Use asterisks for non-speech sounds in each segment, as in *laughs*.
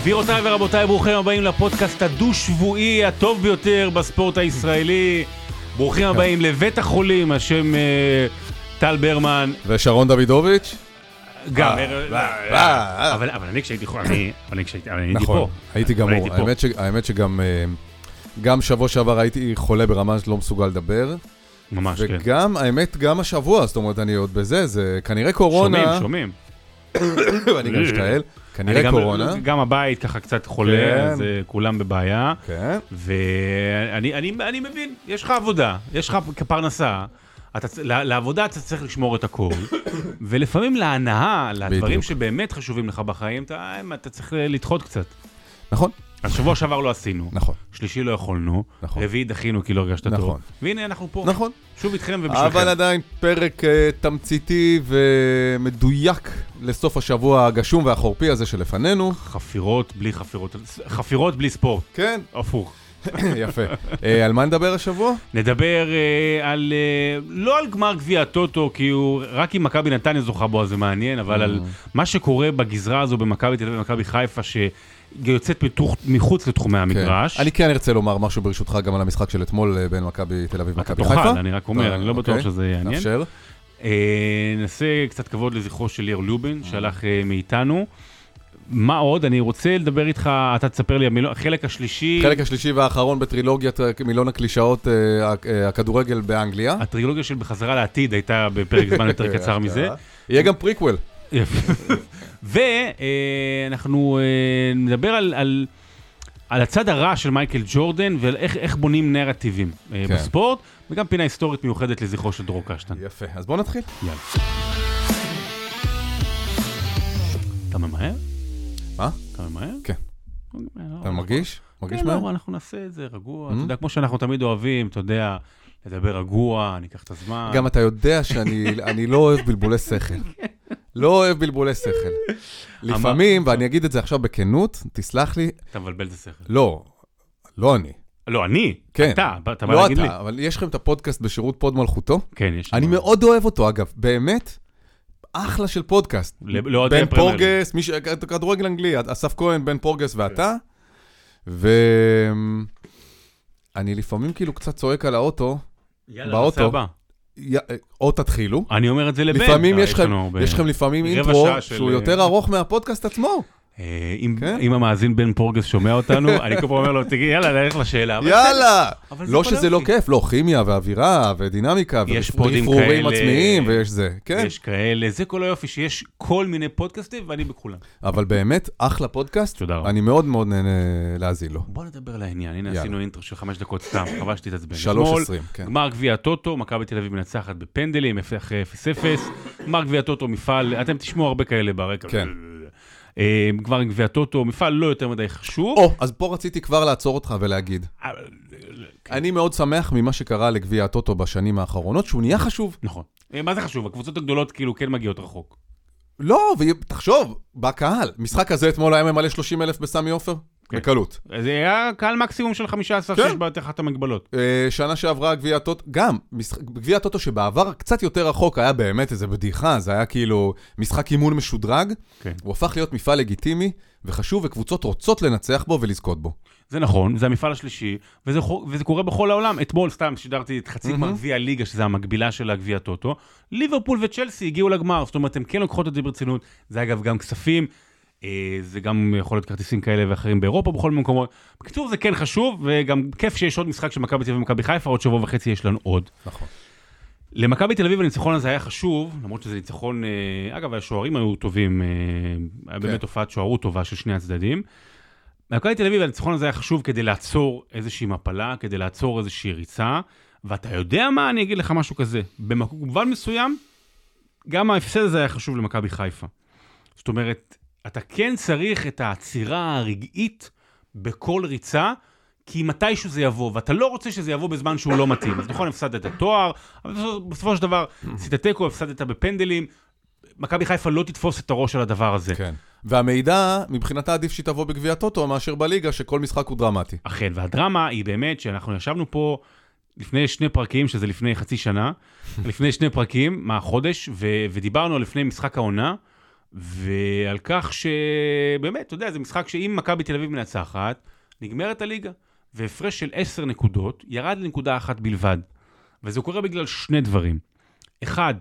גבירותיי ורבותיי, ברוכים הבאים לפודקאסט הדו-שבועי הטוב ביותר בספורט הישראלי. ברוכים הבאים לבית החולים, השם אה, טל ברמן. ושרון דוידוביץ'? גם, אה, אה. אבל אני כשהייתי חולה, אני כשהייתי הייתי נכון, פה. הייתי גמור. האמת שגם גם שבוע שעבר הייתי חולה ברמה שלא מסוגל לדבר. ממש, כן. וגם, האמת, גם השבוע, זאת אומרת, אני עוד בזה, זה כנראה קורונה. שומעים, שומעים. *coughs* ואני גם משתעל. כנראה גם- קורונה. גם הבית ככה קצת חולה, כן. אז אה, כולם בבעיה. כן. ואני אני, אני מבין, יש לך עבודה, יש לך כפרנסה, אתה, לעבודה אתה צריך לשמור את הכל, *coughs* ולפעמים להנאה, לדברים. שבאמת חשובים לך בחיים, אתה, אתה צריך לדחות קצת. נכון, אז שבוע שעבר לא עשינו, נכון, שלישי לא יכולנו, נכון. רביעי דחינו כי לא הרגשת נכון. טוב, והנה אנחנו פה, נכון. שוב איתכם אבל ובשבילכם. עדיין פרק אה, תמציתי ומדויק לסוף השבוע הגשום והחורפי הזה שלפנינו. חפירות בלי חפירות, חפירות בלי ספורט, כן, הפוך. *laughs* יפה. אה, על מה נדבר השבוע? נדבר אה, על, אה, לא על גמר גביע הטוטו, כי הוא, רק אם מכבי נתניה זוכה בו אז זה מעניין, אבל על מה שקורה בגזרה הזו במכבי תל אביב ומכבי חיפה, שיוצאת מתוך, מחוץ לתחומי המגרש. כן. אני כן ארצה לומר משהו ברשותך גם על המשחק של אתמול אה, בין מכבי תל אביב אתה ומכבי חיפה. תוכל, אני רק אומר, אה, אני לא בטוח אוקיי. שזה יעניין. נאפשר. אה, נעשה קצת כבוד לזכרו של ליאור לובין, שהלך מאיתנו. מה עוד? אני רוצה לדבר איתך, אתה תספר לי, המילון- החלק השלישי, חלק השלישי והאחרון בטרילוגיית מילון הקלישאות הק- הכדורגל באנגליה. הטרילוגיה של בחזרה לעתיד הייתה בפרק זמן יותר *laughs* קצר מזה. יהיה גם פריקוול. ואנחנו אה, נדבר על, על, על הצד הרע של מייקל ג'ורדן ועל איך, איך בונים נרטיבים אה, כן. בספורט, וגם פינה היסטורית מיוחדת לזכרו של דרור קשטן. יפה, אז בוא נתחיל. יאללה. אתה ממהר? מה? אתה ממהר? כן. אה, לא, אתה מרגיש? מרגיש כן, מהר? לא, אנחנו נעשה את זה רגוע. אתה יודע, כמו שאנחנו תמיד אוהבים, אתה יודע, לדבר רגוע, ניקח את הזמן. גם אתה יודע שאני *laughs* אני לא אוהב בלבולי שכל. לא אוהב בלבולי שכל. לפעמים, ואני אגיד את זה עכשיו בכנות, תסלח לי, אתה מבלבל את השכל. לא, לא אני. לא, אני. כן. אתה, אתה בא לא להגיד לי. אתה, אבל יש לכם את הפודקאסט בשירות פוד מלכותו? כן, יש. אני לנו- מאוד אוהב אותו, אגב, באמת, אחלה של פודקאסט. ל- לאוהדי בן. פורגס, מי ש- כדורגל אנגלי, אסף כהן, בן פורגס ואתה. ו... אני לפעמים כאילו קצת צועק על האוטו, יאללה, באוטו. הבא. י- או תתחילו. אני אומר את זה לבן. לפעמים אה, יש לכם, יש לפעמים אינטרו שהוא יותר ארוך מהפודקאסט עצמו. אה, אם כן. אם המאזין בן פורגס שומע אותנו, *laughs* אני כל פעם אומר לו, תגיד, יאללה, נלך לשאלה. יאללה! לא שזה לא. כיף, לא, כימיה ואווירה ודינמיקה כאלה. עצמיים ויש זה, כן. יש כאלה, זה כל היופי, שיש כל מיני פודקאסטים ואני בכולם. אבל באמת, אחלה פודקאסט. תודה רבה. אני מאוד מאוד נהנה להאזין לו. בוא נדבר לעניין, הנה. עשינו אינטרו של חמש דקות סתם, *coughs* חבל שתתעצבן. שלוש עשרים, כן. גמר גביע הטוטו, מכבי תל אביב מנצחת בפנדלים, אחרי 0-0. גמר גביע הטוטו, מפעל, אתם תשמעו הרבה כאלה ברקע. כן. אה, גמר גביע הטוטו, מפעל לא יותר מדי חשוב. או, אז פה רציתי כבר לעצור אותך ולהגיד. אה, אני מאוד שמח ממה שקרה לגביע הטוטו בשנים האחרונות, שהוא נהיה חשוב. נכון. אה, מה זה חשוב? הקבוצות הגדולות כאילו כן מגיעות רחוק. לא, ותחשוב, בקהל, משחק כזה אתמול היה ממלא 30 אלף בסמי עופר? כן. בקלות. זה היה קהל מקסימום של 15 כן. שיש בה תחת המגבלות. אה, שנה שעברה גביע הטוטו, גם, משחק- גביע הטוטו שבעבר קצת יותר רחוק היה באמת איזה בדיחה, זה היה כאילו משחק אימון משודרג, כן. הוא הפך להיות מפעל לגיטימי וחשוב, וקבוצות רוצות לנצח בו ולזכות בו. זה נכון, זה המפעל השלישי, וזה, וזה קורה בכל העולם. אתמול סתם שידרתי את חצי גמר. גביע הליגה, שזה המקבילה של הגביע הטוטו. ליברפול וצ'לסי הגיעו לגמר, זאת אומרת, הן כן לוקחות את זה ברצינות. זה אגב גם כספים, זה גם יכול להיות כרטיסים כאלה ואחרים באירופה, בכל מיני מקומות. בקיצור, זה כן חשוב, וגם כיף שיש עוד משחק של מכבי תל אביב ומכבי חיפה, עוד שבוע וחצי יש לנו עוד. נכון. למכבי תל אביב הניצחון הזה היה חשוב, למרות שזה ניצחון, אה, אגב, השוערים היו טובים, אה, היה באמת הופעת שוערות טובה של שני הצדדים. למכבי תל אביב הניצחון הזה היה חשוב כדי לעצור איזושהי מפלה, כדי לעצור איזושהי ריצה, ואתה יודע מה, אני אגיד לך משהו כזה, במובן מסוים, גם ההפסד הזה היה חשוב למכבי חיפה. זאת אומרת, אתה כן צריך את העצירה הרגעית בכל ריצה, כי מתישהו זה יבוא, ואתה לא רוצה שזה יבוא בזמן שהוא לא מתאים. אז נכון, הפסדת תואר, אבל בסופו- של דבר, עשית תיקו, הפסדת בפנדלים, מכבי חיפה לא תתפוס את הראש על הדבר הזה. כן. והמידע, מבחינתה עדיף שהיא תבוא בגביע הטוטו מאשר בליגה, שכל משחק הוא דרמטי. אכן, והדרמה היא באמת שאנחנו ישבנו פה לפני שני פרקים, שזה לפני חצי שנה, לפני שני פרקים מהחודש, ו- ודיברנו על לפני משחק העונה, ועל כך שבאמת, אתה יודע, זה משחק שאם מכבי תל אביב מנצחת, נגמרת הליגה. והפרש של 10 נקודות ירד לנקודה אחת בלבד. וזה קורה בגלל שני דברים. אחד,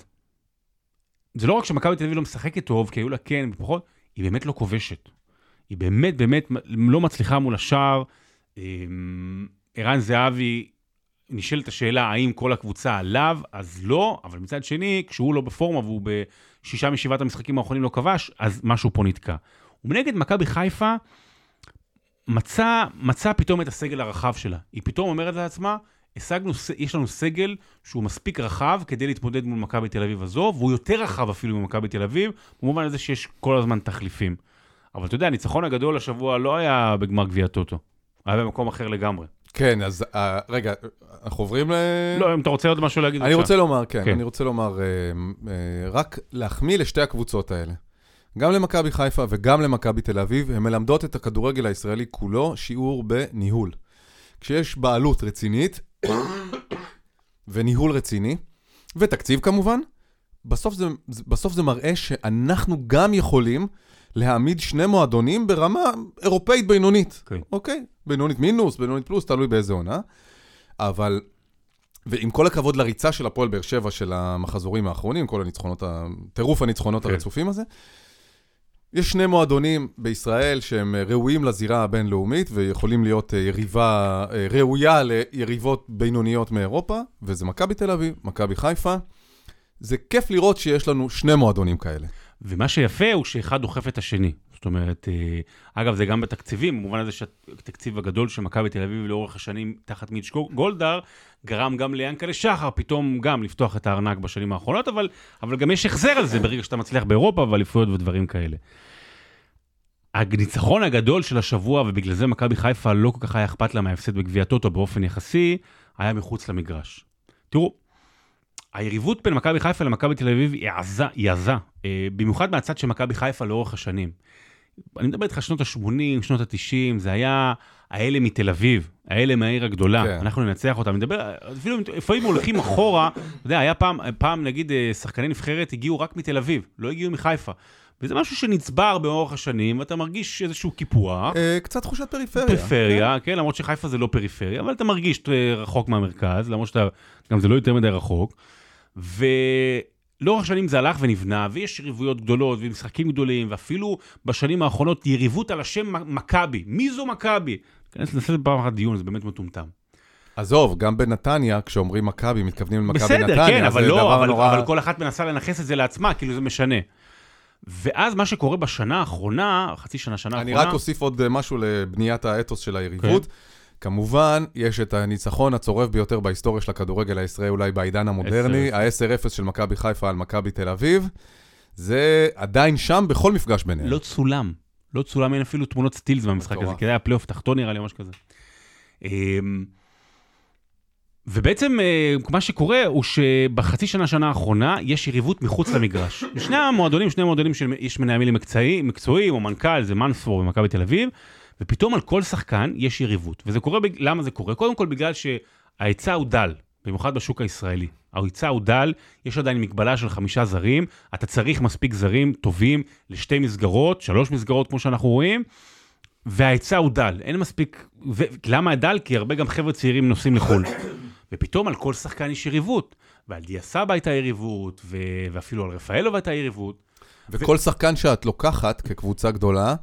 זה לא רק שמכבי תל אביב לא משחקת טוב, כי היו לה כן ופחות, היא באמת לא כובשת. היא באמת באמת לא מצליחה מול השער. אמ, ערן זהבי, נשאלת השאלה האם כל הקבוצה עליו, אז לא, אבל מצד שני, כשהוא לא בפורמה והוא בשישה משבעת המשחקים האחרונים לא כבש, אז משהו פה נתקע. ומנגד מכבי חיפה מצא, מצא פתאום את הסגל הרחב שלה. היא פתאום אומרת לעצמה, השגנו, יש לנו סגל שהוא מספיק רחב כדי להתמודד מול מכבי תל אביב הזו, והוא יותר רחב אפילו ממכבי תל אביב, במובן הזה שיש כל הזמן תחליפים. אבל אתה יודע, הניצחון הגדול השבוע לא היה בגמר גביע טוטו, היה במקום אחר לגמרי. כן, אז uh, רגע, אנחנו עוברים ל... לא, אם אתה רוצה עוד משהו להגיד, אני. רוצה לומר, כן, כן, אני רוצה לומר, uh, uh, רק להחמיא לשתי הקבוצות האלה. גם למכבי חיפה וגם למכבי תל אביב, הן מלמדות את הכדורגל הישראלי כולו שיעור בניהול. כשיש בעלות רצינית, *coughs* וניהול רציני, ותקציב כמובן, בסוף זה, בסוף זה מראה שאנחנו גם יכולים להעמיד שני מועדונים ברמה אירופאית בינונית. כן. אוקיי? Okay. בינונית מינוס, בינונית פלוס, תלוי באיזה עונה. אבל, ועם כל הכבוד לריצה של הפועל באר שבע של המחזורים האחרונים, כל הניצחונות, טירוף הניצחונות כן. הרצופים הזה, יש שני מועדונים בישראל שהם ראויים לזירה הבינלאומית ויכולים להיות אה, יריבה אה, ראויה ליריבות בינוניות מאירופה, וזה מכבי תל אביב, מכבי חיפה. זה כיף לראות שיש לנו שני מועדונים כאלה. ומה שיפה הוא שאחד דוחף את השני. זאת אומרת, אה, אגב, זה גם בתקציבים, במובן הזה שהתקציב הגדול של מכבי תל אביב לאורך השנים תחת מיץ' גולדהר, גרם גם ליענקלה שחר פתאום גם לפתוח את הארנק בשנים האחרונות, אבל, אבל גם יש החזר על זה ברגע שאתה מצליח באירופה ואליפויות ודברים כאלה. הניצחון הגדול של השבוע, ובגלל זה מכבי חיפה לא כל כך היה אכפת לה מההפסד בגביע טוטו באופן יחסי, היה מחוץ למגרש. תראו, היריבות בין מכבי חיפה למכבי תל אביב היא עזה, היא עזה, אה, במיוחד מהצד של מכבי חיפה לאורך השנים. אני מדבר איתך שנות ה-80, שנות ה-90, זה היה האלה מתל אביב, האלה מהעיר הגדולה, כן. אנחנו ננצח אותם. אני מדבר, אפילו לפעמים הולכים אחורה, אתה יודע, היה פעם, פעם נגיד אה, שחקני נבחרת הגיעו רק מתל אביב, לא הגיעו מחיפה. וזה משהו שנצבר באורך השנים, ואתה מרגיש איזשהו קיפוח. אה, קצת תחושת פריפריה. פריפריה, כן. כן, למרות שחיפה זה לא פריפריה, אבל אתה מרגיש רחוק מהמרכז, למרות שאתה, גם זה לא יותר מדי רחוק. ולאורך השנים זה הלך ונבנה, ויש יריבויות גדולות ומשחקים גדולים, ואפילו בשנים האחרונות יריבות על השם מכבי. מי זו מכבי? נעשה פעם אחת דיון, זה באמת מטומטם. עזוב, גם בנתניה, כשאומרים מכבי, מתכוונים למכבי נתניה, בסדר, כן, אבל לא, אבל, נורא... אבל כל אחת מנסה לנכס את זה לעצמה, כאילו זה משנה. ואז מה שקורה בשנה האחרונה, חצי שנה, שנה אני האחרונה... אני רק אוסיף עוד אה, משהו לבניית האתוס של היריבות. כן. כמובן, יש את הניצחון הצורב ביותר בהיסטוריה של הכדורגל הישראלי, אולי בעידן המודרני, ה-10-0 של מכבי חיפה על מכבי תל אביב. זה עדיין שם בכל מפגש ביניהם. לא צולם. לא צולם, אין אפילו תמונות סטילס במשחק הזה, כי זה היה פלייאוף תחתון נראה לי, משהו כזה. אמ, ובעצם אה, מה שקורה הוא שבחצי שנה, שנה האחרונה, יש יריבות מחוץ למגרש. שני המועדונים, שני המועדונים שיש מנהלים מקצועיים, מקצועי, או מנכ"ל, זה מנספורד במכבי תל אביב, ופתאום על כל שחקן יש יריבות. וזה קורה, למה זה קורה? קודם כל בגלל שההיצע הוא דל, במיוחד בשוק הישראלי. ההיצע הוא דל, יש עדיין מגבלה של חמישה זרים, אתה צריך מספיק זרים טובים לשתי מסגרות, שלוש מסגרות כמו שאנחנו רואים, וההיצע הוא דל, אין מספיק... ו... למה דל? כי הרבה גם חבר'ה צעירים נוסעים לחו"ל. *coughs* ופתאום על כל שחקן יש יריבות. ועל דיה סבא הייתה יריבות, ו... ואפילו על רפאלוב הייתה יריבות. וכל ו... שחקן שאת לוקחת כקבוצה גדולה,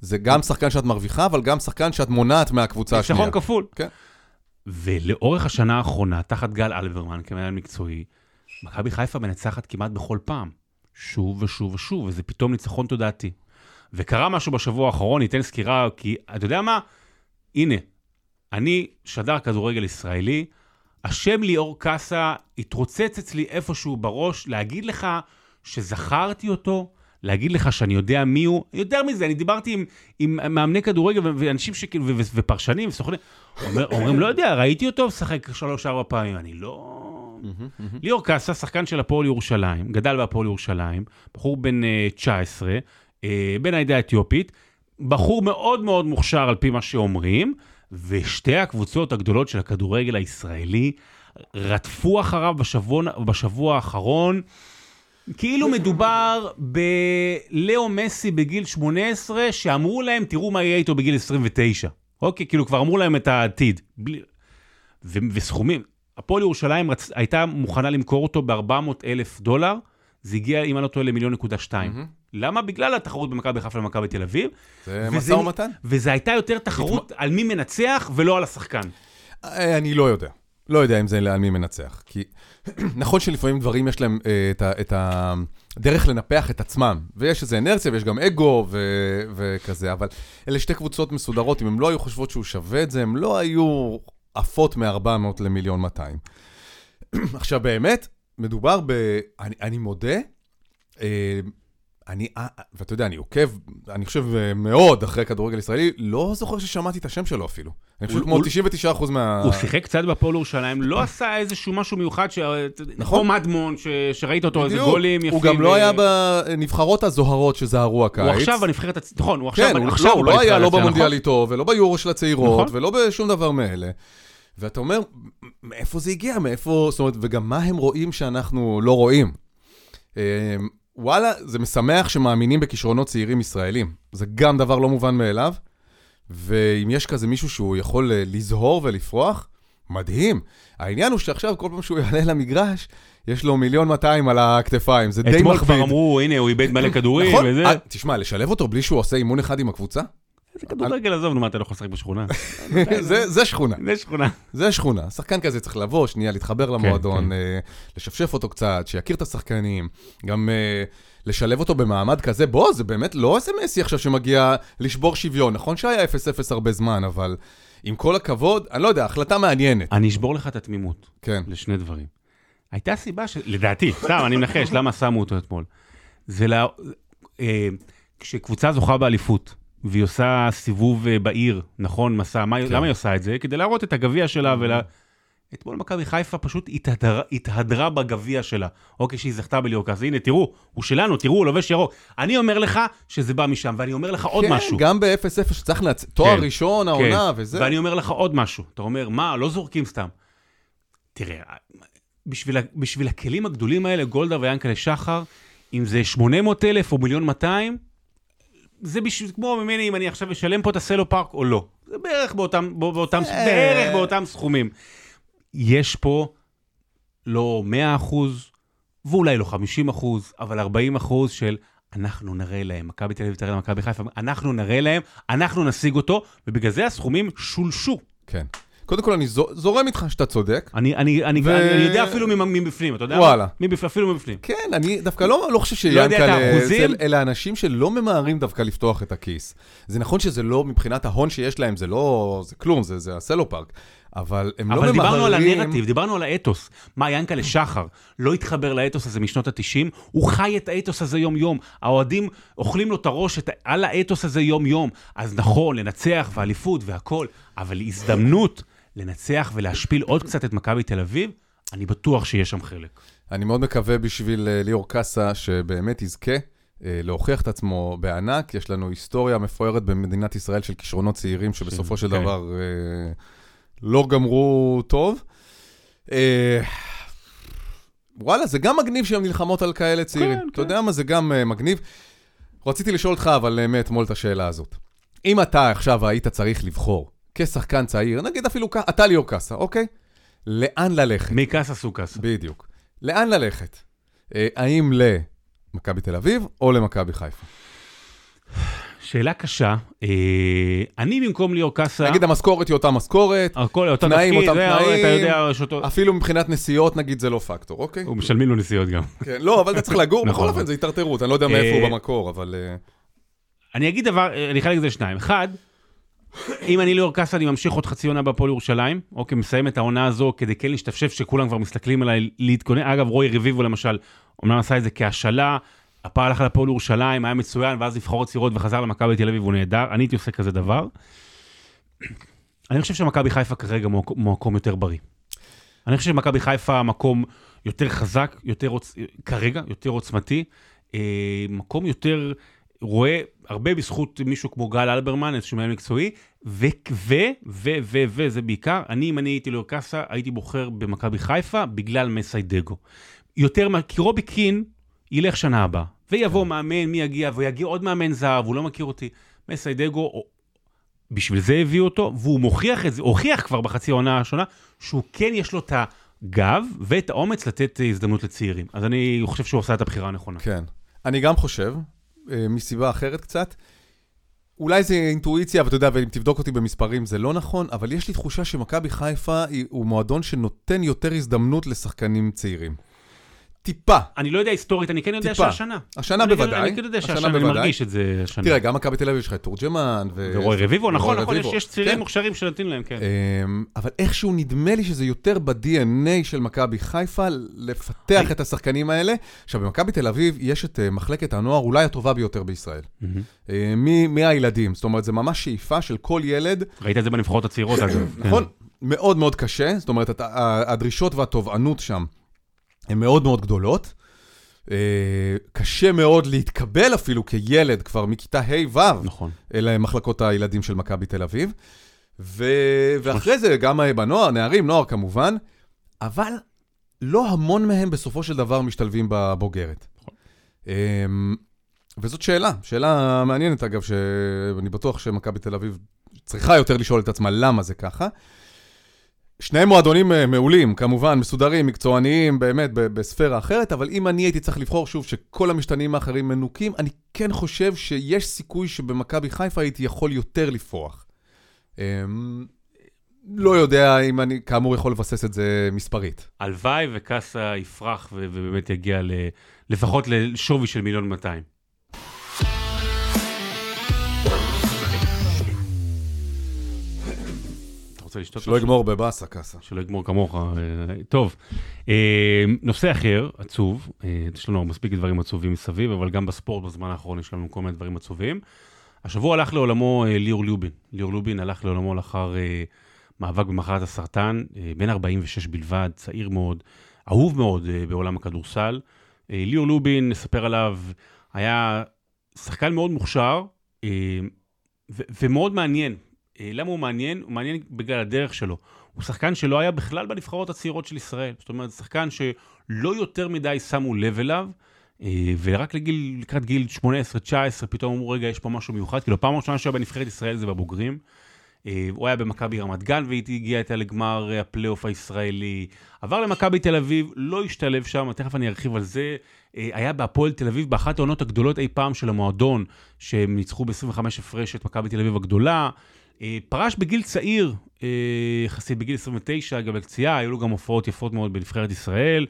זה גם שחקן שאת מרוויחה, אבל גם שחקן שאת מונעת מהקבוצה השנייה. ניצחון כפול. כן. ולאורך השנה האחרונה, תחת גל אלברמן כמנהל מקצועי, מכבי חיפה מנצחת כמעט בכל פעם. שוב ושוב ושוב, וזה פתאום ניצחון תודעתי. וקרה משהו בשבוע האחרון, ניתן סקירה, כי אתה יודע מה? הנה, אני שדר כדורגל ישראלי, השם ליאור קאסה התרוצץ אצלי איפשהו בראש, להגיד לך שזכרתי אותו, להגיד לך שאני יודע מי הוא. יותר מזה, אני דיברתי עם, עם מאמני כדורגל ואנשים שכאילו, ופרשנים וסוכנים, אומר, אומרים, לא יודע, ראיתי אותו משחק שלוש-ארבע פעמים, אני לא... ליאור קאסה, שחקן של הפועל ירושלים, גדל בהפועל ירושלים, בחור בן uh, 19, uh, בן העדה האתיופית, בחור מאוד מאוד מוכשר על פי מה שאומרים, ושתי הקבוצות הגדולות של הכדורגל הישראלי רדפו אחריו בשבוע, בשבוע האחרון. כאילו מדובר בלאו מסי בגיל 18, שאמרו להם, תראו מה יהיה איתו בגיל 29. אוקיי, כאילו כבר אמרו להם את העתיד. בלי... ו- וסכומים, הפועל ירושלים רצ... הייתה מוכנה למכור אותו ב-400 אלף דולר, זה הגיע, אם אני לא טועה, למיליון נקודה שתיים. Mm-hmm. למה? בגלל התחרות במכבי חיפה למכבי תל אביב. זה וזה- משא ומתן? וזה הייתה יותר תחרות על מי מנצח ולא על השחקן. אה, אני לא יודע. לא יודע אם זה על מי מנצח. כי *clears throat* נכון שלפעמים דברים יש להם אה, את, ה, את הדרך לנפח את עצמם, ויש איזה אנרציה ויש גם אגו ו, וכזה, אבל אלה שתי קבוצות מסודרות, אם הן לא היו חושבות שהוא שווה את זה, הן לא היו עפות מ-400 למיליון 200. *clears throat* עכשיו באמת, מדובר ב... אני, אני מודה, אה, אני, אה, ואתה יודע, אני עוקב, אני חושב אה, מאוד אחרי כדורגל ישראלי, לא זוכר ששמעתי את השם שלו אפילו. אני חושב כמו 99% מה... הוא שיחק קצת בפועל ירושלים, לא עשה איזשהו משהו מיוחד. נכון. כמו מדמון. שראית אותו, איזה. גולים יפים. הוא גם לא היה בנבחרות הזוהרות שזהרו הקיץ. הוא עכשיו בנבחרת, נכון, הוא עכשיו, כן, הוא, עכשיו לא, הוא לא היה לא בנבחרת, במונדיאל נכון? איתו, ולא ביורו של הצעירות, נכון. ולא בשום דבר מאלה. ואתה אומר, "מ- מאיפה זה הגיע? מאיפה, זאת אומרת, וגם מה הם רואים שאנחנו לא רואים? וואלה, זה משמח שמאמינים בכישרונות צעירים ישראלים. זה גם דבר לא מובן מאליו, ואם יש כזה מישהו שהוא יכול אה, לזהור ולפרוח, מדהים. העניין הוא שעכשיו, כל פעם שהוא יעלה למגרש, יש לו מיליון 200 על הכתפיים, זה די אתמול מכביד. כבר אמרו, הנה, הוא איבד מלא כדורים, נכון? וזה. אה, תשמע, לשלב אותו בלי שהוא עושה אימון אחד עם הקבוצה? זה כדורגל, עזוב, נו, מה, אתה לא יכול לשחק בשכונה? *laughs* זה, שכונה, זה שכונה. זה שכונה. שחקן כזה צריך לבוא, שנייה, להתחבר למועדון, כן. אה, לשפשף אותו קצת, שיכיר את השחקנים, גם אה, לשלב אותו במעמד כזה. בוא, זה באמת לא איזה מסי עכשיו שמגיע לשבור שוויון. נכון שהיה 0-0 הרבה זמן, אבל עם כל הכבוד, אני לא יודע, החלטה מעניינת. אני אשבור לך את התמימות כן. לשני דברים. הייתה סיבה ש... לדעתי, סתם, אני מנחש, למה שמו אותו אתמול. זה לה... אה, כשקבוצה זוכה באליפות, והיא עושה סיבוב אה, בעיר, נכון, מסע, מה... כן. למה היא עושה את זה? כדי להראות את הגביע שלה ולה... אתמול מכבי חיפה פשוט התהדר... התהדרה בגביע שלה. אוקיי, שהיא זכתה בליאור קאסה. הנה, תראו, הוא שלנו, תראו, הוא לובש ירוק. אני אומר לך שזה בא משם, ואני אומר לך עוד כן, משהו. גם ב-0-0 שצריך תואר כן, ראשון, העונה וזה. ואני אומר לך עוד משהו. אתה אומר, מה, לא זורקים סתם. תראה, בשביל, בשביל הכלים הגדולים האלה, גולדה ויאנקלה שחר, אם זה 800 אלף או מיליון 200, זה בשביל, כמו ממני אם אני עכשיו אשלם פה את הסלו פארק או לא. זה בערך באותם, בא- באותם, אה. בערך באותם סכומים. יש פה לא 100 אחוז, ואולי לא 50 אחוז, אבל 40 אחוז של אנחנו נראה להם, מכבי תל אביב תראה למכבי חיפה, אנחנו נראה להם, אנחנו נשיג אותו, ובגלל זה הסכומים שולשו. כן. קודם כל, אני זו- זורם איתך שאתה צודק. אני, אני, אני, ו- אני יודע אפילו מבפנים, אתה יודע? וואלה. מבפ... אפילו מבפנים. כן, אני דווקא לא, לא חושב לא האחוזים. זה- אלה אנשים שלא ממהרים דווקא לפתוח את הכיס. זה נכון שזה לא, מבחינת ההון שיש להם, זה לא, זה כלום, זה, זה הסלו פארק, אבל הם לא אבל ממהרים. דיברנו על הנרטיב, דיברנו על האתוס. מה, ינקלה שחר לא התחבר לאתוס הזה משנות ה-90? הוא חי את האתוס הזה יום-יום. האוהדים אוכלים לו את הראש את, על האתוס הזה יום-יום. אז נכון, לנצח ואליפות והכול, אבל הזדמנות לנצח ולהשפיל עוד קצת את מכבי תל אביב, אני בטוח שיש שם חלק. אני מאוד מקווה בשביל אה, ליאור קאסה, שבאמת יזכה אה, להוכיח את עצמו בענק. יש לנו היסטוריה מפוארת במדינת ישראל של כישרונות צעירים, שבסופו של כן. דבר אה, לא גמרו טוב. וואלה, זה גם מגניב שהן נלחמות על כאלה צעירים. כן, אתה יודע מה, זה גם מגניב. רציתי לשאול אותך, אבל מאתמול את השאלה הזאת. אם אתה עכשיו היית צריך לבחור כשחקן צעיר, נגיד אפילו אתה ליאור קאסה, אוקיי? לאן ללכת? מי קאסה סו קאסה. בדיוק. לאן ללכת? אה, האם למכבי תל אביב או למכבי חיפה? שאלה קשה. אה, אני במקום ליאור קאסה, נגיד המשכורת היא אותה משכורת, הכל אותו תנאים, אותם תנאים. אתה יודע, יש אותו... אפילו מבחינת נסיעות נגיד זה לא פקטור, אוקיי? הוא משלמים לו נסיעות גם. כן, לא, אבל אתה צריך לגור, *laughs* נכון. בכל אופן זה היטרטרות, אני לא יודע מאיפה הוא אה, במקור, אבל... אה, אני אגיד דבר, אני אחלק את זה לשניים. אחד, אם אני ליאור קאסה, אני ממשיך עוד חצי עונה בהפועל ירושלים, אוקיי, מסיים את העונה הזו כדי כן להשתפשף שכולם כבר מסתכלים עליי להתכונן. אגב, רועי רביבו למשל, אומנם עשה את זה כהשאלה, הפעם הלך להפועל ירושלים, היה מצוין, ואז נבחרות צעירות וחזר למכבי תל אביב, הוא נהדר, אני הייתי עושה כזה דבר. אני חושב שמכבי חיפה כרגע מקום יותר בריא. אני חושב שמכבי חיפה מקום יותר חזק, יותר עוצ... כרגע, יותר עוצמתי, אה, מקום יותר רואה הרבה בזכות מישהו כמו גל אלברמן, איזשהו מנהל מקצועי, ו, ו, ו, ו, ו, זה בעיקר, אני, אם אני הייתי ליאור קאסה, הייתי בוחר במכבי חיפה בגלל מסיידגו. יותר, מה- כי רובי קין ילך שנה הבאה, ויבוא כן. מאמן, מי יגיע, ויגיע עוד מאמן זר, והוא לא מכיר אותי. מסיידגו, בשביל זה הביאו אותו, והוא מוכיח את זה, הוכיח כבר בחצי העונה הראשונה, שהוא כן יש לו את הגב ואת האומץ לתת הזדמנות לצעירים. אז אני חושב שהוא עושה את הבחירה הנכונה. כן. אני גם חושב, אה, מסיבה אחרת קצת, אולי זה אינטואיציה, ואתה יודע, ואם תבדוק אותי במספרים זה לא נכון, אבל יש לי תחושה שמכבי חיפה הוא מועדון שנותן יותר הזדמנות לשחקנים צעירים. טיפה. אני לא יודע היסטורית, אני כן יודע טיפה. שהשנה. השנה בוודאי. אני כן יודע שהשנה, אני מרגיש את זה השנה. תראה, גם מכבי תל אביב יש לך את תורג'מן. ו... ורועי רביבו, נכון, נכון, יש, יש צעירים כן. מוכשרים שנותנים להם, כן. אמ, אבל איכשהו נדמה לי שזה יותר ב-DNA של מכבי חיפה, לפתח אני... את השחקנים האלה. עכשיו, במכבי תל אביב יש את אה, מחלקת הנוער אולי הטובה ביותר בישראל. מהילדים, זאת אומרת, זה ממש שאיפה של כל ילד. ראית את זה בנבחרות הצעירות, אגב. *coughs* נכון, מאוד מאוד קשה, זאת אומרת, הדרישות והתובענות שם. הן מאוד מאוד גדולות. אה, קשה מאוד להתקבל אפילו כילד כבר מכיתה ה'-ו', נכון. אלה מחלקות הילדים של מכבי תל אביב. ו... ואחרי זה, גם בנוער, נערים, נוער כמובן, אבל לא המון מהם בסופו של דבר משתלבים בבוגרת. נכון. אמ, וזאת שאלה, שאלה מעניינת אגב, שאני בטוח שמכבי תל אביב צריכה יותר לשאול את עצמה למה זה ככה. שני מועדונים אה, מעולים, כמובן, מסודרים, מקצועניים, באמת, בספירה אחרת, אבל אם אני הייתי צריך לבחור שוב שכל המשתנים האחרים מנוקים, אני כן חושב שיש סיכוי שבמכבי חיפה הייתי יכול יותר לפרוח. אמ, לא יודע אם אני, כאמור, יכול לבסס את זה מספרית. הלוואי וקאסה יפרח ובאמת יגיע לפחות לשווי של מיליון 200. רוצה לשתות שלא יגמור בבאסה, קאסה. שלא יגמור כמוך. אה, טוב, אה, נושא אחר, עצוב, אה, יש לנו מספיק דברים עצובים מסביב, אבל גם בספורט בזמן האחרון יש לנו כל מיני דברים עצובים. השבוע הלך לעולמו ליאור לובין. ליאור לובין הלך לעולמו לאחר מאבק במחלת הסרטן, בן 46 בלבד, צעיר מאוד, אהוב מאוד בעולם הכדורסל. ליאור לובין, נספר עליו, היה שחקן מאוד מוכשר ומאוד מעניין. אה, למה הוא מעניין? הוא מעניין בגלל הדרך שלו. הוא שחקן שלא היה בכלל בנבחרות הצעירות של ישראל. זאת אומרת, שחקן שלא יותר מדי שמו לב אליו, אה, ורק לגיל, לקראת גיל 18-19, פתאום אמרו, רגע, יש פה משהו מיוחד. כאילו, פעם ראשונה שהיה בנבחרת ישראל זה בבוגרים. אה, הוא היה במכבי רמת גן והגיע איתה לגמר הפלייאוף הישראלי. עבר למכבי תל אביב, לא השתלב שם, תכף אני ארחיב על זה. היה בהפועל תל אביב באחת העונות הגדולות אי פעם של המועדון, שהם ניצחו ב-25 הפרש את מכבי תל אביב הגדולה. אה, פרש בגיל צעיר, אה, יחסית בגיל 29, גם לקציעה, היו לו גם הופעות יפות מאוד בנבחרת ישראל.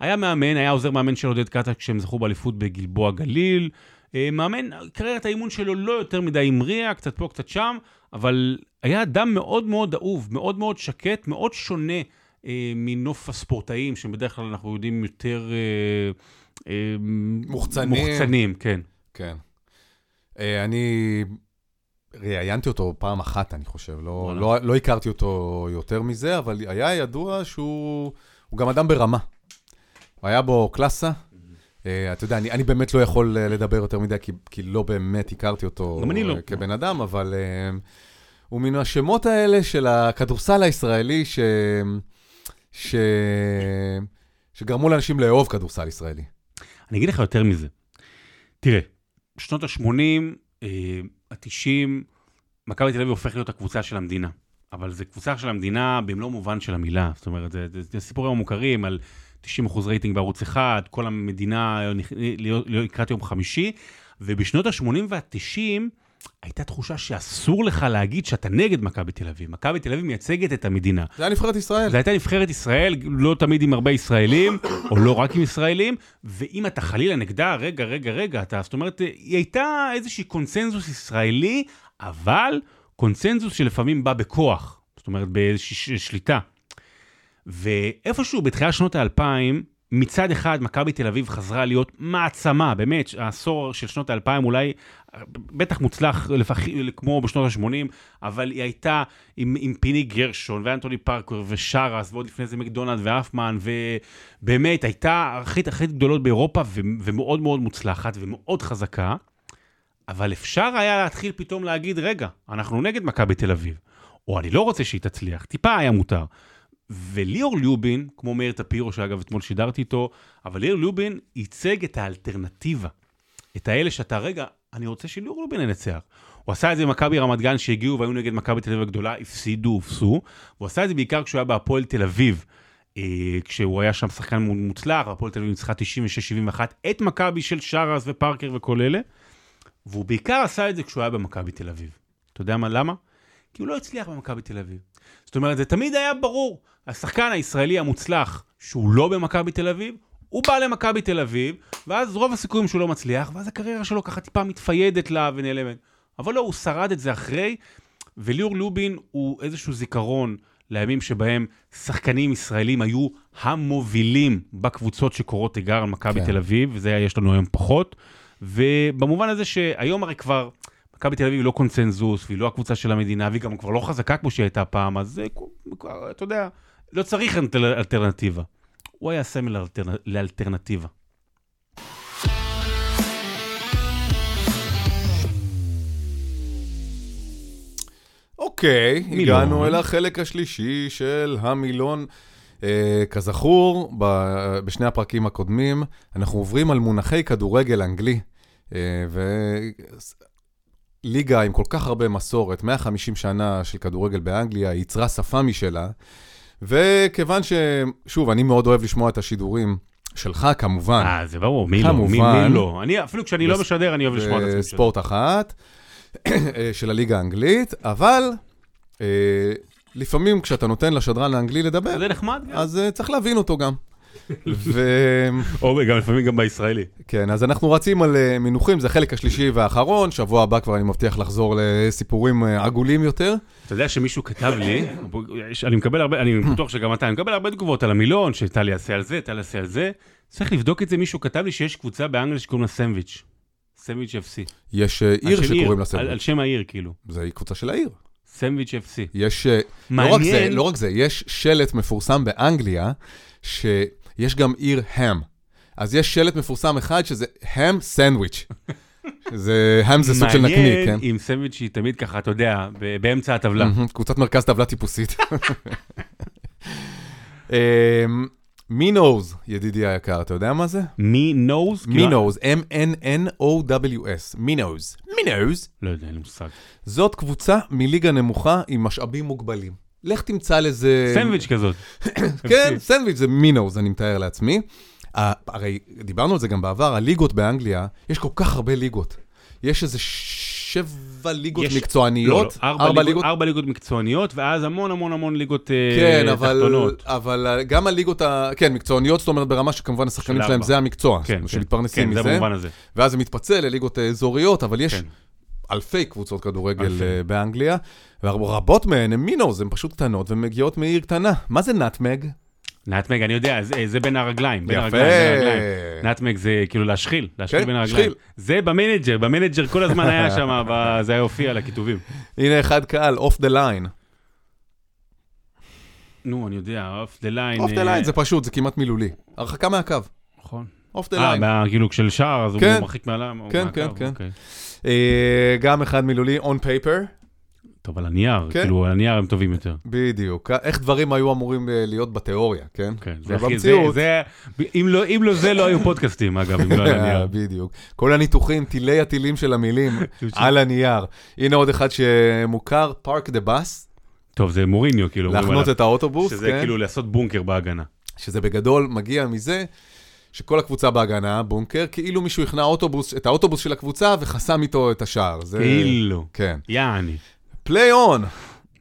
היה מאמן, היה עוזר מאמן של עודד קאטה כשהם זכו באליפות בגלבוע גליל. אה, מאמן, קריירת האימון שלו לא יותר מדי המריאה, קצת פה, קצת שם, אבל היה אדם מאוד מאוד אהוב, מאוד מאוד שקט, מאוד שונה אה, מנוף הספורטאים, שבדרך כלל אנחנו יודעים יותר... אה, אה, מוחצנים. מוחצנים, כן. כן. אה, אני ראיינתי אותו פעם אחת, אני חושב. לא, לא, לא הכרתי אותו יותר מזה, אבל היה ידוע שהוא גם אדם ברמה. היה בו קלאסה. Uh, אתה יודע, אני, אני באמת לא יכול uh, לדבר יותר מדי, כי, כי לא באמת הכרתי אותו אני לא. כבן אדם, אבל uh, הוא מן השמות האלה של הכדורסל הישראלי ש... ש... שגרמו לאנשים לאהוב כדורסל ישראלי. אני אגיד לך יותר מזה. תראה, שנות ה-80, ה-90, מכבי תל אביב הופך להיות הקבוצה של המדינה. אבל זו קבוצה של המדינה במלוא מובן של המילה. זאת אומרת, זה, זה, זה סיפורים המוכרים על 90% רייטינג בערוץ אחד, כל המדינה לקראת יום חמישי, ובשנות ה-80 וה-90 הייתה תחושה שאסור לך להגיד שאתה נגד מכבי תל אביב. מכבי תל אביב מייצגת את המדינה. זה היה נבחרת ישראל. זה הייתה נבחרת ישראל, לא תמיד עם הרבה ישראלים, *coughs* או לא רק עם ישראלים, ואם אתה חלילה נגדה, רגע, רגע, רגע, אתה, זאת אומרת, היא הייתה איזושהי קונסנזוס ישראלי, אבל קונסנזוס שלפעמים בא בכוח, זאת אומרת, באיזושהי שליטה. ואיפשהו בתחילת שנות האלפיים, מצד אחד, מכבי תל אביב חזרה להיות מעצמה, באמת, העשור של שנות האלפיים אולי, בטח מוצלח לפח, כמו בשנות ה-80, אבל היא הייתה עם, עם פיני גרשון ואנטוני פארקר ושרס, ועוד לפני זה מקדונלד ואפמן, ובאמת הייתה הכי הכי גדולות באירופה ו, ומאוד מאוד מוצלחת ומאוד חזקה, אבל אפשר היה להתחיל פתאום להגיד, רגע, אנחנו נגד מכבי תל אביב, או אני לא רוצה שהיא תצליח, טיפה היה מותר. וליאור ליובין, כמו מאיר טפירו, שאגב אתמול שידרתי איתו, אבל ליאור ליובין ייצג את האלטרנטיבה. את האלה שאתה, רגע, אני רוצה שליאור ליובין ינצח. הוא עשה את זה במכבי רמת גן שהגיעו והיו נגד מכבי תל אביב הגדולה, הפסידו, הופסו. הוא עשה את זה בעיקר כשהוא היה בהפועל תל אביב, אה, כשהוא היה שם שחקן מוצלח, הפועל תל אביב ניצחה 96-71, את מכבי של שרס ופארקר וכל אלה. והוא בעיקר עשה את זה כשהוא היה במכבי תל אביב. אתה יודע מה, למה? כי הוא לא הצליח במכבי תל אביב. זאת אומרת, זה תמיד היה ברור. השחקן הישראלי המוצלח, שהוא לא במכבי תל אביב, הוא בא למכבי תל אביב, ואז רוב הסיכויים שהוא לא מצליח, ואז הקריירה שלו ככה טיפה מתפיידת לה ונעלמת. אבל לא, הוא שרד את זה אחרי, וליאור לובין הוא איזשהו זיכרון לימים שבהם שחקנים ישראלים היו המובילים בקבוצות שקורות תיגר על מכבי כן. תל אביב, וזה יש לנו היום פחות. ובמובן הזה שהיום הרי כבר, מכבי תל אביב היא לא קונצנזוס, והיא לא הקבוצה של המדינה, והיא גם כבר לא חזקה כמו שהיא הייתה פעם, אז אתה יודע, לא צריך אלטרנטיבה. הוא היה סמל לאלטרנטיבה. אוקיי, okay, הגענו אל החלק השלישי של המילון. Uh, כזכור, ב- בשני הפרקים הקודמים, אנחנו עוברים על מונחי כדורגל אנגלי. Uh, וליגה עם כל כך הרבה מסורת, 150 שנה של כדורגל באנגליה, ייצרה שפה משלה. וכיוון ש... שוב, אני מאוד אוהב לשמוע את השידורים שלך, כמובן. אה, זה ברור, מי לא? מי, מי לא? אני, אפילו כשאני לא משדר, אני אוהב לשמוע את עצמי. ספורט אחת. של הליגה האנגלית, אבל אה, לפעמים כשאתה נותן לשדרן האנגלי לדבר, זה נחמד גם. אז אה, צריך להבין אותו גם. ו... או גם לפעמים גם בישראלי. כן, אז אנחנו רצים על uh, מינוחים, זה החלק השלישי והאחרון, שבוע הבא כבר אני מבטיח לחזור לסיפורים uh, עגולים יותר. אתה יודע שמישהו כתב לי, אני מקבל הרבה, אני *clears throat* בטוח שגם אתה, אני מקבל הרבה תגובות על המילון, שטלי יעשה על זה, טלי יעשה על זה. צריך לבדוק את זה, מישהו כתב לי שיש קבוצה באנגליה שקוראים לה סנדוויץ'. סנדוויץ' FC. יש uh, עיר שקוראים לה סנדוויץ'. על שם העיר, כאילו. זה קבוצה של העיר. סנדוויץ' FC. יש, מעניין. לא רק זה, לא רק זה, יש שלט מפורסם באנגליה, שיש גם עיר האם. אז יש שלט מפורסם אחד שזה האם סנדוויץ'. זה, האם זה סוג של נקניק, כן? מעניין אם סנדוויץ' היא תמיד ככה, אתה יודע, באמצע הטבלה. קבוצת מרכז טבלה טיפוסית. אמ, מינוז, ידידי היקר, אתה יודע מה זה? מינוז? מינוז, M-N-N-O-W-S, מינוז. מינוז? לא יודע, אין לי מושג. זאת קבוצה מליגה נמוכה עם משאבים מוגבלים. לך תמצא לזה... סנדוויץ' כזאת. *coughs* כן, סנדוויץ' זה מינוז, אני מתאר לעצמי. הרי דיברנו על זה גם בעבר, הליגות באנגליה, יש כל כך הרבה ליגות. יש איזה שבע ליגות יש, מקצועניות, לא, לא, ארבע, ארבע ליגות, ליגות... ארבע ליגות מקצועניות, ואז המון המון המון ליגות כן, תחתונות. כן, אבל, אבל גם הליגות, ה... כן, מקצועניות, זאת אומרת ברמה שכמובן השחקנים של שלהם זה המקצוע, כן, כן, שמתפרנסים כן, מזה. זה במובן הזה. ואז זה מתפצל לליגות אזוריות, אבל יש... כן. אלפי קבוצות כדורגל אלפי. באנגליה, ורבות מהן הן מינוס, הן פשוט קטנות ומגיעות מעיר קטנה. מה זה nutmeg? nutmeg, אני יודע, זה, זה בין הרגליים, בין הרגליים, בין הרגליים. nutmeg זה כאילו להשחיל, להשחיל כן, בין הרגליים. שחיל. זה ב Manager, ב Manager כל הזמן היה שם, *laughs* זה היה הופיע על הכיתובים. הנה אחד קל, off the line. נו, אני יודע, off the line. off the line זה פשוט, זה כמעט מילולי. הורחקה מהקו. נכון. אוף דה ליין. אה, כאילו של שער, אז כן, הוא מרחיק מעליו. כן, כן, כן. אוקיי. אה, גם אחד מילולי, on paper. טוב, על הנייר, כן. כאילו, על הנייר הם טובים יותר. בדיוק. איך דברים היו אמורים אה, להיות בתיאוריה, כן? כן. זה במציאות. זה, זה, אם, לא, אם לא זה, לא היו פודקאסטים, אגב, אם לא על הנייר. *laughs* בדיוק. כל הניתוחים, טילי הטילים של המילים *laughs* על הנייר. הנה עוד אחד שמוכר, park the bus. טוב, זה מוריניו, כאילו. להחנות את האוטובוס, שזה כן? כאילו לעשות בונקר בהגנה. שזה בגדול מגיע מזה שכל הקבוצה בהגנה, בונקר, כאילו מישהו הכניס אוטובוס, את האוטובוס של הקבוצה וחסם איתו את השער. זה... כאילו. כן. יעני. play on.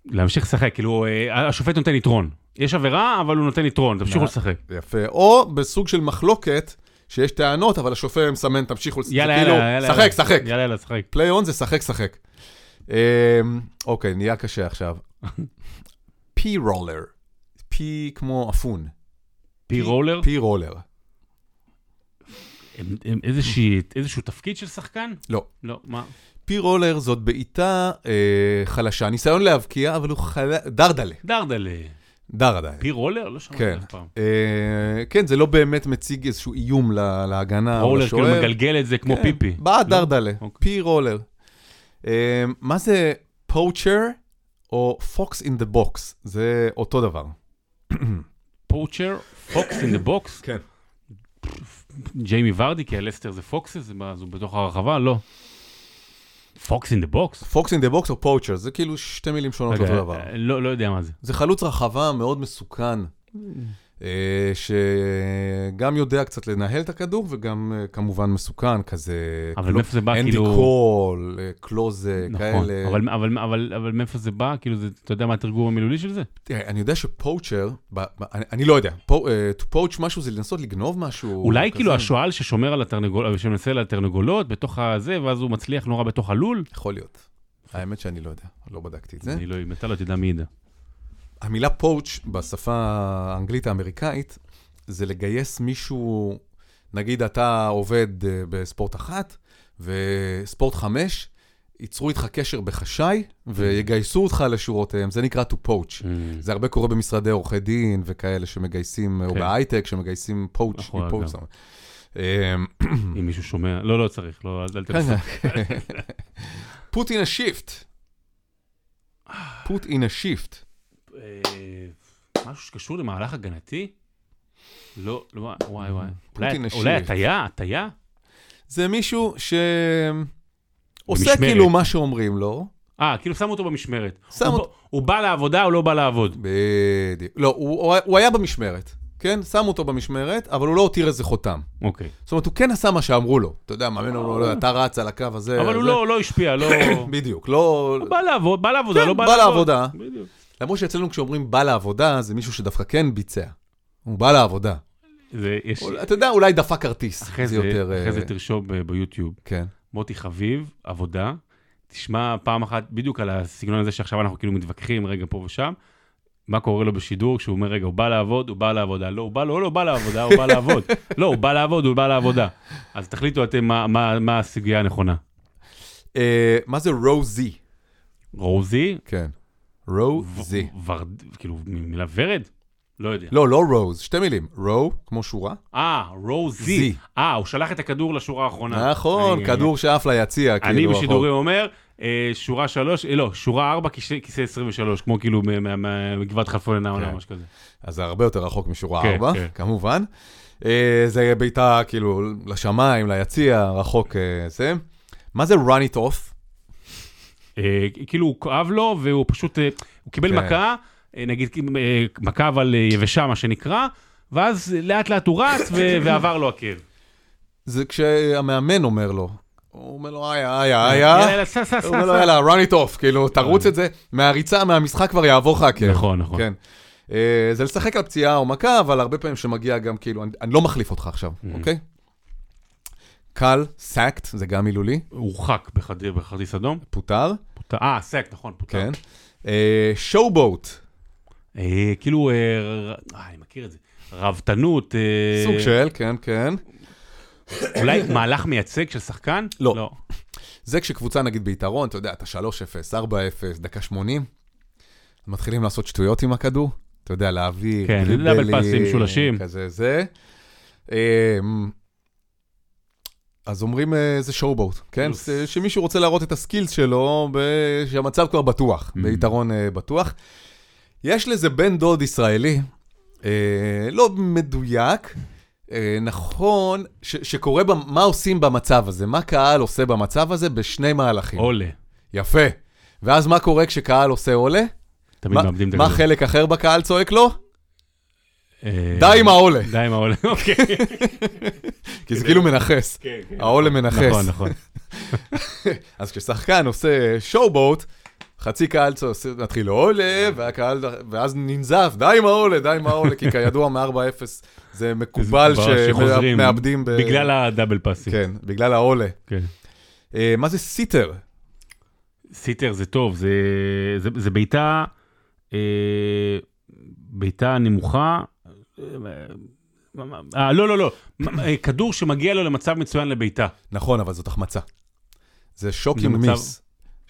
להמשיך לשחק, כאילו, אה, השופט נותן יתרון. יש עבירה, אבל הוא נותן יתרון, תמשיכו לשחק. יפה. או בסוג של מחלוקת, שיש טענות, אבל השופט מסמן, תמשיכו לשחק. יאללה, יאללה, יאללה. שחק, שחק. יאללה, יאללה, שחק. פליי און זה שחק, שחק. אמ, אוקיי, נהיה קשה עכשיו. פי רולר. פי כמו אפון. פי רולר? פי רולר. איזשהו תפקיד של שחקן? לא. לא, מה? פי רולר זאת בעיטה אה, חלשה, ניסיון להבקיע, אבל הוא חלש, דרדלה. דרדלה. דרדלה. pea roller? לא שמעתי כן. אף פעם. אה, כן, זה לא באמת מציג איזשהו איום לה, להגנה או לשוער. רולר כאילו מגלגל את זה כמו כן, פיפי. בעד לא? דרדלה, אוקיי. pea roller. אה, מה זה poacher או fox in the box? זה אותו דבר. poacher, fox in the box, כן. ג'יימי ורדי, כי הלסטר זה foxes, אז הוא בתוך הרחבה? לא. fox in the box? fox in the box או poacher, זה כאילו שתי מילים שונות אותו דבר. לא לא יודע מה זה. זה חלוץ רחבה מאוד מסוכן, אה, שגם יודע קצת לנהל את הכדור וגם אה, כמובן מסוכן, כזה... אבל מאיפה זה בא, אנדי כאילו... קול, אה, קלוזה, נכון, כאלה. אבל- אבל- מאיפה זה בא? כאילו, אתה יודע מה התרגום המילולי של זה? תראה, אני יודע ב- אני לא יודע, אה, to poach משהו זה לנסות לגנוב משהו. אולי. כאילו השועל ששומר על התרנגולות, שמנסה על התרנגולות בתוך הזה, ואז הוא מצליח נורא בתוך הלול? יכול להיות. האמת שאני לא יודע, לא בדקתי את זה. אני לא, אם אתה לא תדע מי ידע. המילה פואוץ' בשפה האנגלית האמריקאית זה לגייס מישהו, נגיד אתה עובד אה, בספורט אחת וספורט חמש, ייצרו איתך קשר בחשאי ויגייסו אותך לשורותיהם, זה נקרא to poach. Mm. זה הרבה קורה במשרדי עורכי דין וכאלה שמגייסים, או כן. בהייטק שמגייסים פואוץ', נכון. אה, אם מישהו שומע, לא, לא צריך, לא, אל כן, תנסה. *laughs* put in a shift. put in a shift. אה, משהו שקשור למהלך הגנתי? לא, לא, וואי וואי. Put אולי-. הטיה? הטיה? זה מישהו ש... עושה במשמרת. כאילו מה שאומרים לו, אה, כאילו שמו אותו במשמרת. שם הוא אותו- הוא בא לעבודה או לא בא לעבוד? בדיוק. לא, הוא, היה במשמרת, כן? שמו אותו במשמרת, אבל הוא לא הותיר איזה חותם. אוקיי. זאת אומרת, הוא כן עשה מה שאמרו לו. אתה יודע, מאמן אמרו לו, אתה רץ על הקו הזה. אבל הוא זה." לא לא השפיע, לא... *coughs* בדיוק, לא... הוא בא לעבוד, בא לעבודה, כן, לא בא בא לעבוד. לעבודה. בדיוק. למרות שאצלנו כשאומרים בא לעבודה, זה מישהו שדווקא כן ביצע. הוא בא לעבודה. זה, יש... אתה יודע, אולי דפק כרטיס. אחרי זה זה, יותר... אחרי זה אה, תרשום ב- ביוטיוב, כן. מוטי חביב, עבודה, תשמע פעם אחת בדיוק על הסגנון הזה שעכשיו אנחנו כאילו מתווכחים רגע פה ושם, מה קורה לו בשידור כשהוא אומר, רגע, הוא בא לעבוד, הוא בא לעבודה. לא, הוא בא, לא, לא בא לעבודה, הוא בא לעבוד. *laughs* לא, הוא בא לעבוד, הוא בא לעבודה. אז תחליטו אתם מה, מה, מה הסוגיה הנכונה. אה, מה זה רוזי? רוזי? כן. רוזי. ורד, כאילו, מילה ורד? לא יודע. לא, לא רוז, שתי מילים. רו, כמו שורה. אה, רוזי. זי. אה, הוא שלח את הכדור לשורה האחרונה. נכון, אני- כדור שעף ליציע, אני כאילו. בשידורים אומר, אה, שורה שלוש, אה, לא, שורה ארבע, כיסא כיסא 23, כמו כאילו מגבעת חלפון כן. משהו כזה. אז זה הרבה יותר רחוק משורה כן, 4, כן. כמובן. אה, זה בעיטה כאילו לשמיים, ליציע, רחוק אה, זה. מה זה run it off? אה, כאילו הוא כאב לו, והוא פשוט, אה, הוא קיבל כן. מכה, אה, נגיד מכה אבל יבשה, מה שנקרא, ואז לאט לאט הוא רץ *coughs* ועבר לו הכאב. זה כשהמאמן אומר לו. הוא אומר לו, איה, איה, יאללה, איה. יאללה, סע, סע, הוא אומר לו. יאללה, run it off, כאילו, תרוץ את זה. מהריצה, מהמשחק כבר יעבור לך הכאב. נכון, נכון. כן. זה לשחק על פציעה או מכה, אבל הרבה פעמים שמגיע גם כאילו, אני- לא מחליף אותך עכשיו, Mhm. אוקיי? קל, sacked, זה גם מילולי, הורחק בכרטיס אדום. פוטר, אה, sack, נכון, פוטר. כן. showboat, אה, כאילו, אה, ר- אה, אני מכיר את זה. רבתנות. סוג של, כן, כן. אולי מהלך מייצג של שחקן? לא. לא. זה כשקבוצה נגיד ביתרון, אתה יודע, אתה 3-0, 4-0, דקה 80, מתחילים לעשות שטויות עם הכדור, אתה יודע, להעביר, כן, דאבל פאסים משולשים. כזה זה. אז אומרים אה, זה שואו-בוט, כן? שמישהו רוצה להראות את הסקילס שלו, ב- שהמצב כבר בטוח, Mm. ביתרון אה, בטוח. יש לזה בן דוד ישראלי, אה, לא מדויק, נכון, ש- שקורה, ב- מה עושים במצב הזה, מה קהל עושה במצב הזה בשני מהלכים. עולה. יפה. ואז מה קורה כשקהל עושה עולה? תמיד מה- מאבדים את מה הגדול. חלק אחר בקהל צועק לו? אה, די עם העולה. די עם העולה, *laughs* אוקיי. כי זה כאילו מנכס. כן, כן. העולה מנכס. נכון, נכון. *laughs* אז כששחקן עושה שואו-בוט, חצי קהל מתחיל עולה, והקהל, ואז ננזף, די עם העולה, די עם העולה, כי כידוע מ-4-0 זה מקובל שמאבדים. בגלל הדאבל פאסים. כן, בגלל העולה. כן. אה, מה זה סיטר? סיטר זה טוב, זה, בעיטה, אה, בעיטה נמוכה. אה, אה, לא, לא, לא, אה, כדור שמגיע לו למצב מצוין לבעיטה. נכון, אבל זאת החמצה. זה shocking ממצב- miss.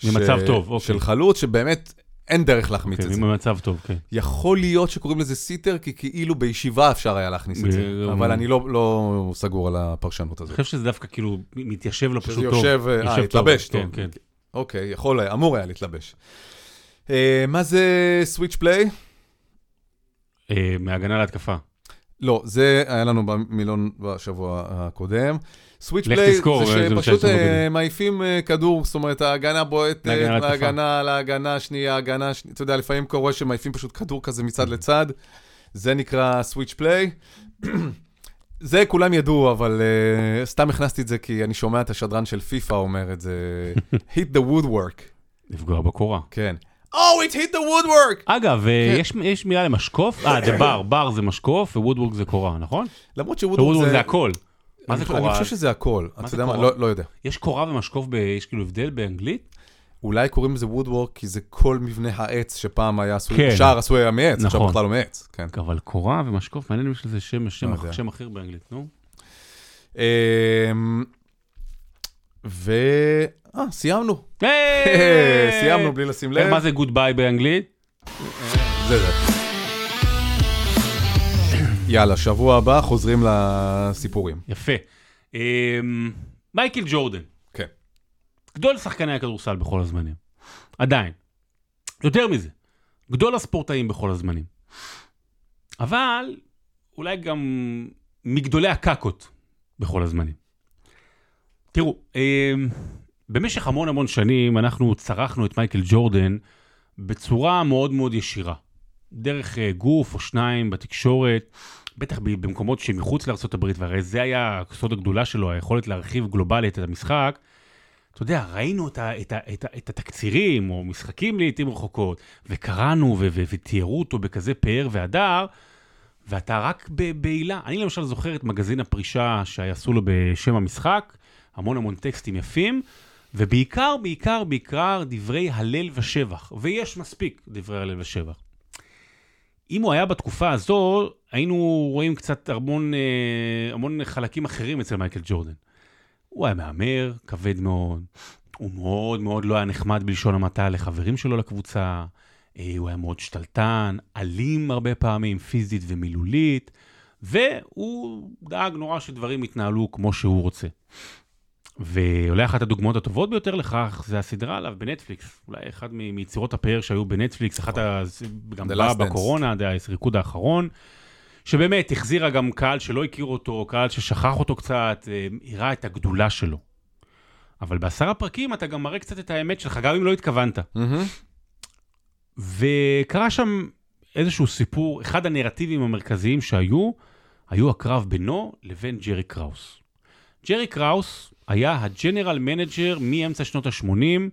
ממצב טוב, אוקיי. של חלוץ שבאמת אין דרך להחמיץ כן, את זה. במצב טוב, כן. יכול להיות שקוראים לזה sitter, כי כאילו בישיבה אפשר היה להכניס את זה. ב- אבל אני לא, לא סגור על הפרשנות אני הזאת. חושב שזה דווקא כאילו מתיישב לו שזה פשוט טוב. יושב, אה, התלבש טוב. טוב. כן, כן. אוקיי, יכול, היה- אמור היה להתלבש. אה, מה זה switch play? אה, מהגנה להתקפה. לא, זה היה לנו במילון בשבוע הקודם. סוויץ' פליי זה זה שפשוט אה. מעיפים אה, כדור, זאת אומרת, ההגנה בועטת, להגנה. להגנה, השנייה, הגנה השנייה, אתה יודע, לפעמים קורה שמעיפים פשוט כדור כזה מצד לצד, זה נקרא סוויץ' פליי. *clears throat* זה כולם ידעו, אבל uh, סתם הכנסתי את זה כי אני שומע את השדרן של פיפא אומר את זה, *laughs* hit the woodwork, לפגוע בקורה. כן. Oh, it hit the woodwork! אגב, אה, כן. יש, יש מילה למשקוף? אה, זה בר, בר זה משקוף וודוורק זה קורה, נכון? למרות ש woodwork woodwork זה... זה הכל. מה זה קורה? אני חושב שזה הכל. אתה יודע מה? לא לא יודע. יש קורה ומשקוף. יש כאילו הבדל באנגלית? אולי קוראים לזה woodwork כי זה כל מבנה העץ שפעם היה עשוי, כן. שער עשוי היה מעץ, עכשיו נכון. בכלל לא מעץ. כן. אבל קורה ומשקוף, מעניין אם יש לזה שם, שם, לא יודע. שם אחר באנגלית, נו? אמ, ו... אה, סיימנו. *laughs* סיימנו בלי לשים לב. מה זה goodbye באנגלית? זה זה. יאללה, שבוע הבא חוזרים לסיפורים. יפה. אמ, מייקל ג'ורדן, כן. גדול שחקני הכדורסל בכל הזמנים. עדיין. יותר מזה, גדול הספורטאים בכל הזמנים. אבל אולי גם מגדולי הקקות בכל הזמנים. תראו, אמ, במשך המון המון שנים אנחנו צרכנו את מייקל ג'ורדן בצורה מאוד מאוד ישירה. דרך אה, גוף או שניים בתקשורת, בטח במקומות שמחוץ לארה"ב, והרי זה היה הסוד הגדולה שלו, היכולת להרחיב גלובלית את המשחק. אתה יודע, ראינו את, ה, את, ה, את, ה, את התקצירים, או משחקים לעיתים רחוקות, וקראנו ו- ו- ותיארו אותו בכזה פאר והדר, ואתה רק בעילה. אני למשל זוכר את מגזין הפרישה שעשו לו בשם המשחק, המון המון טקסטים יפים, ובעיקר, בעיקר, בעיקר דברי הלל ושבח, ויש מספיק דברי הלל ושבח. אם הוא היה בתקופה הזו, היינו רואים קצת המון, אה, המון חלקים אחרים אצל מייקל ג'ורדן. הוא היה מהמר, כבד מאוד, הוא מאוד מאוד לא היה נחמד בלשון המעטה לחברים שלו לקבוצה, אה, הוא היה מאוד שתלטן, אלים הרבה פעמים, פיזית ומילולית, והוא דאג נורא שדברים יתנהלו כמו שהוא רוצה. ואולי אחת הדוגמאות הטובות ביותר לכך זה הסדרה עליו בנטפליקס. אולי אחת מיצירות הפאר שהיו בנטפליקס, אחת ה... גם באה. בקורונה, זה הריקוד האחרון, שבאמת החזירה גם קהל שלא הכיר אותו, קהל ששכח אותו קצת, אה, הראה את הגדולה שלו. אבל בעשרה פרקים אתה גם מראה קצת את האמת שלך, גם אם לא התכוונת. וקרה שם איזשהו סיפור, אחד הנרטיבים המרכזיים שהיו, היו הקרב בינו לבין ג'רי קראוס. ג'רי קראוס היה ה general manager מאמצע שנות ה-80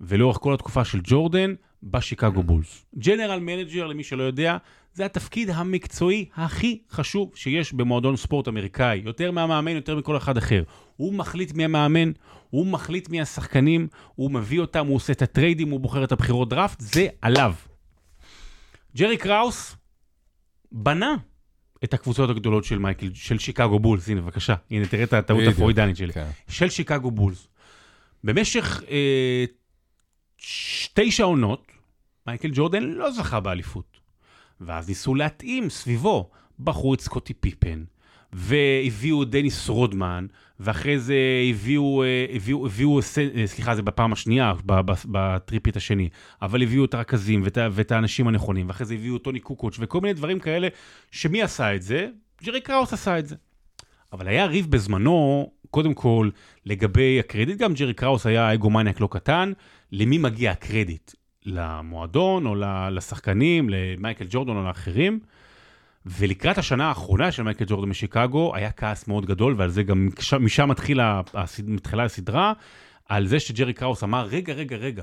ולאורך כל התקופה של ג'ורדן בשיקגו בולס. general manager, למי שלא יודע, זה התפקיד המקצועי הכי חשוב שיש במועדון ספורט אמריקאי. יותר מהמאמן, יותר מכל אחד אחר. הוא מחליט מי המאמן, הוא מחליט מי השחקנים, הוא מביא אותם, הוא עושה את הטריידים, הוא בוחר את הבחירות דראפט, זה עליו. ג'רי קראוס בנה את הקבוצות הגדולות של מייקל, של שיקגו בולס. הנה, בבקשה, הנה, תראה את הטעות. הפרוידנית שלי. כן. של שיקגו בולס. במשך אה, תשע עונות, מייקל ג'ורדן לא זכה באליפות. ואז ניסו להתאים סביבו. בחרו את סקוטי פיפן, והביאו דניס רודמן, ואחרי זה הביאו, אה, הביאו, הביאו, אה, סליחה, זה בפעם השנייה, ב- ב- ב three-peat השני, אבל הביאו את הרכזים ואת, ואת האנשים הנכונים, ואחרי זה הביאו טוני קוקוץ' וכל מיני דברים כאלה, שמי עשה את זה? ג'רי קראוס עשה את זה. אבל היה ריב בזמנו, קודם כל, לגבי הקרדיט, גם ג'רי קראוס היה אגומניאק לא קטן, למי מגיע הקרדיט? למועדון או לשחקנים, למייקל ג'ורדון או לאחרים? ולקראת השנה האחרונה של מייקל ג'ורדן משיקגו, היה כעס מאוד גדול, ועל זה גם, משם מתחילה, מתחילה הסדרה, על זה שג'רי קראוס אמר, רגע, רגע, רגע,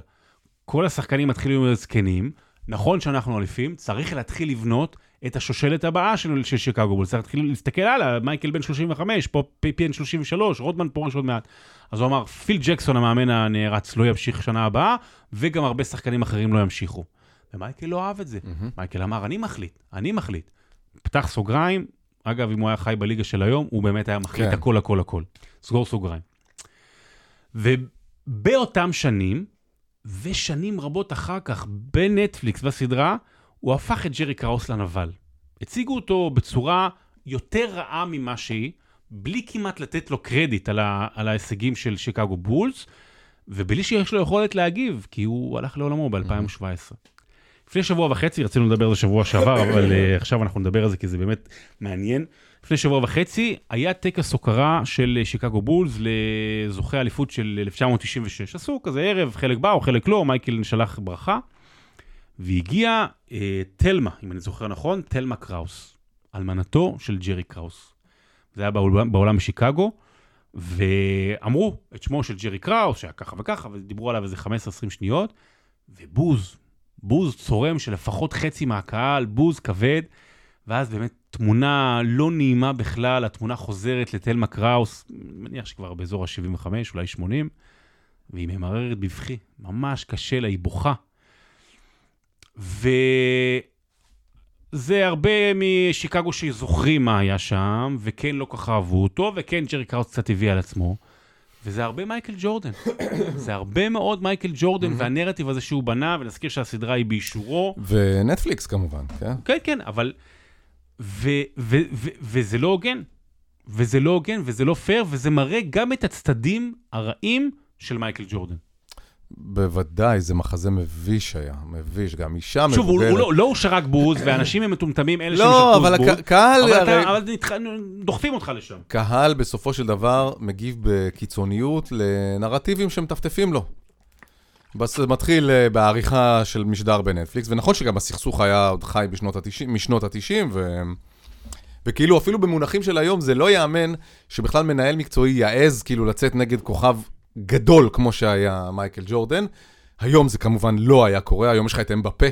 כל השחקנים מתחילים להיות זקנים, נכון שאנחנו אליפים, צריך להתחיל לבנות את השושלת הבאה של, של שיקגו צריך להתחיל להסתכל הלאה, מייקל בן 35, פיפן בן 33, רודמן פורש עוד מעט. אז הוא אמר, פיל ג'קסון המאמן הנערץ לא ימשיך שנה הבאה, וגם הרבה שחקנים אחרים לא ימשיכו. ומייקל לא אהב את זה. מהמם. מייקל אמר, אני מחליט, אני מחליט. פתח סוגריים, אגב, אם הוא היה חי בליגה של היום, הוא באמת היה מחליט כן. הכל, הכל, הכל. סגור סוגריים. ובאותם שנים, ושנים רבות אחר כך, בנטפליקס בסדרה, הוא הפך את ג'רי קראוס לנבל. הציגו אותו בצורה יותר רעה ממה שהיא, בלי כמעט לתת לו קרדיט על, ה, על ההישגים של שיקגו בולס, ובלי שיש לו יכולת להגיב, כי הוא הלך לעולמו ב-2017. לפני שבוע וחצי, רצינו לדבר על זה שבוע שעבר, *coughs* אבל uh, עכשיו אנחנו נדבר על זה כי זה באמת מעניין. לפני שבוע וחצי היה טקס הוקרה של שיקגו בולס לזוכי האליפות של 1996. עשו כזה ערב, חלק באו, חלק לא, מייקל שלח ברכה. והגיעה אה, תלמה, אם אני זוכר נכון, תלמה קראוס, אלמנתו של ג'רי קראוס. זה היה באולם, באולם בשיקגו, ואמרו את שמו של ג'רי קראוס, שהיה ככה וככה, ודיברו עליו איזה 15-20 שניות, ובוז, בוז צורם של לפחות חצי מהקהל, בוז כבד, ואז באמת תמונה לא נעימה בכלל, התמונה חוזרת לתלמה קראוס, אני מניח שכבר באזור ה-75, אולי 80, והיא ממררת בבכי, ממש קשה לה, היא בוכה. וזה הרבה משיקגו שזוכרים מה היה שם, וכן לא כל כך אהבו אותו, וכן ג'רי קראוס קצת הביא על עצמו. וזה הרבה מייקל ג'ורדן. *coughs* זה הרבה מאוד מייקל ג'ורדן, והנרטיב הזה שהוא בנה, ונזכיר שהסדרה היא באישורו. ונטפליקס כמובן, כן? כן, כן, אבל... וזה לא הוגן. וזה לא הוגן, וזה לא פייר, וזה מראה גם את הצדדים הרעים של מייקל ג'ורדן. בוודאי, זה מחזה מביש היה, מביש, גם אישה שוב, הוא, מבוגרת. הוא לא, לא הוא שרק בוז, ואנשים הם מטומטמים, אלה לא, אבל בוז. הקהל, אבל, הרי- אתה, אבל נתח... דוחפים אותך לשם. קהל בסופו של דבר מגיב בקיצוניות לנרטיבים שמטפטפים לו. זה מתחיל אה, בעריכה של משדר בנטפליקס, ונכון שגם הסכסוך היה עוד חי בשנות ה-90, משנות ה-90, ו... וכאילו אפילו במונחים של היום זה לא ייאמן שבכלל מנהל מקצועי יעז כאילו לצאת נגד כוכב גדול כמו שהיה מייקל ג'ורדן. היום זה כמובן לא היה קורה, היום יש לך את אמבפה,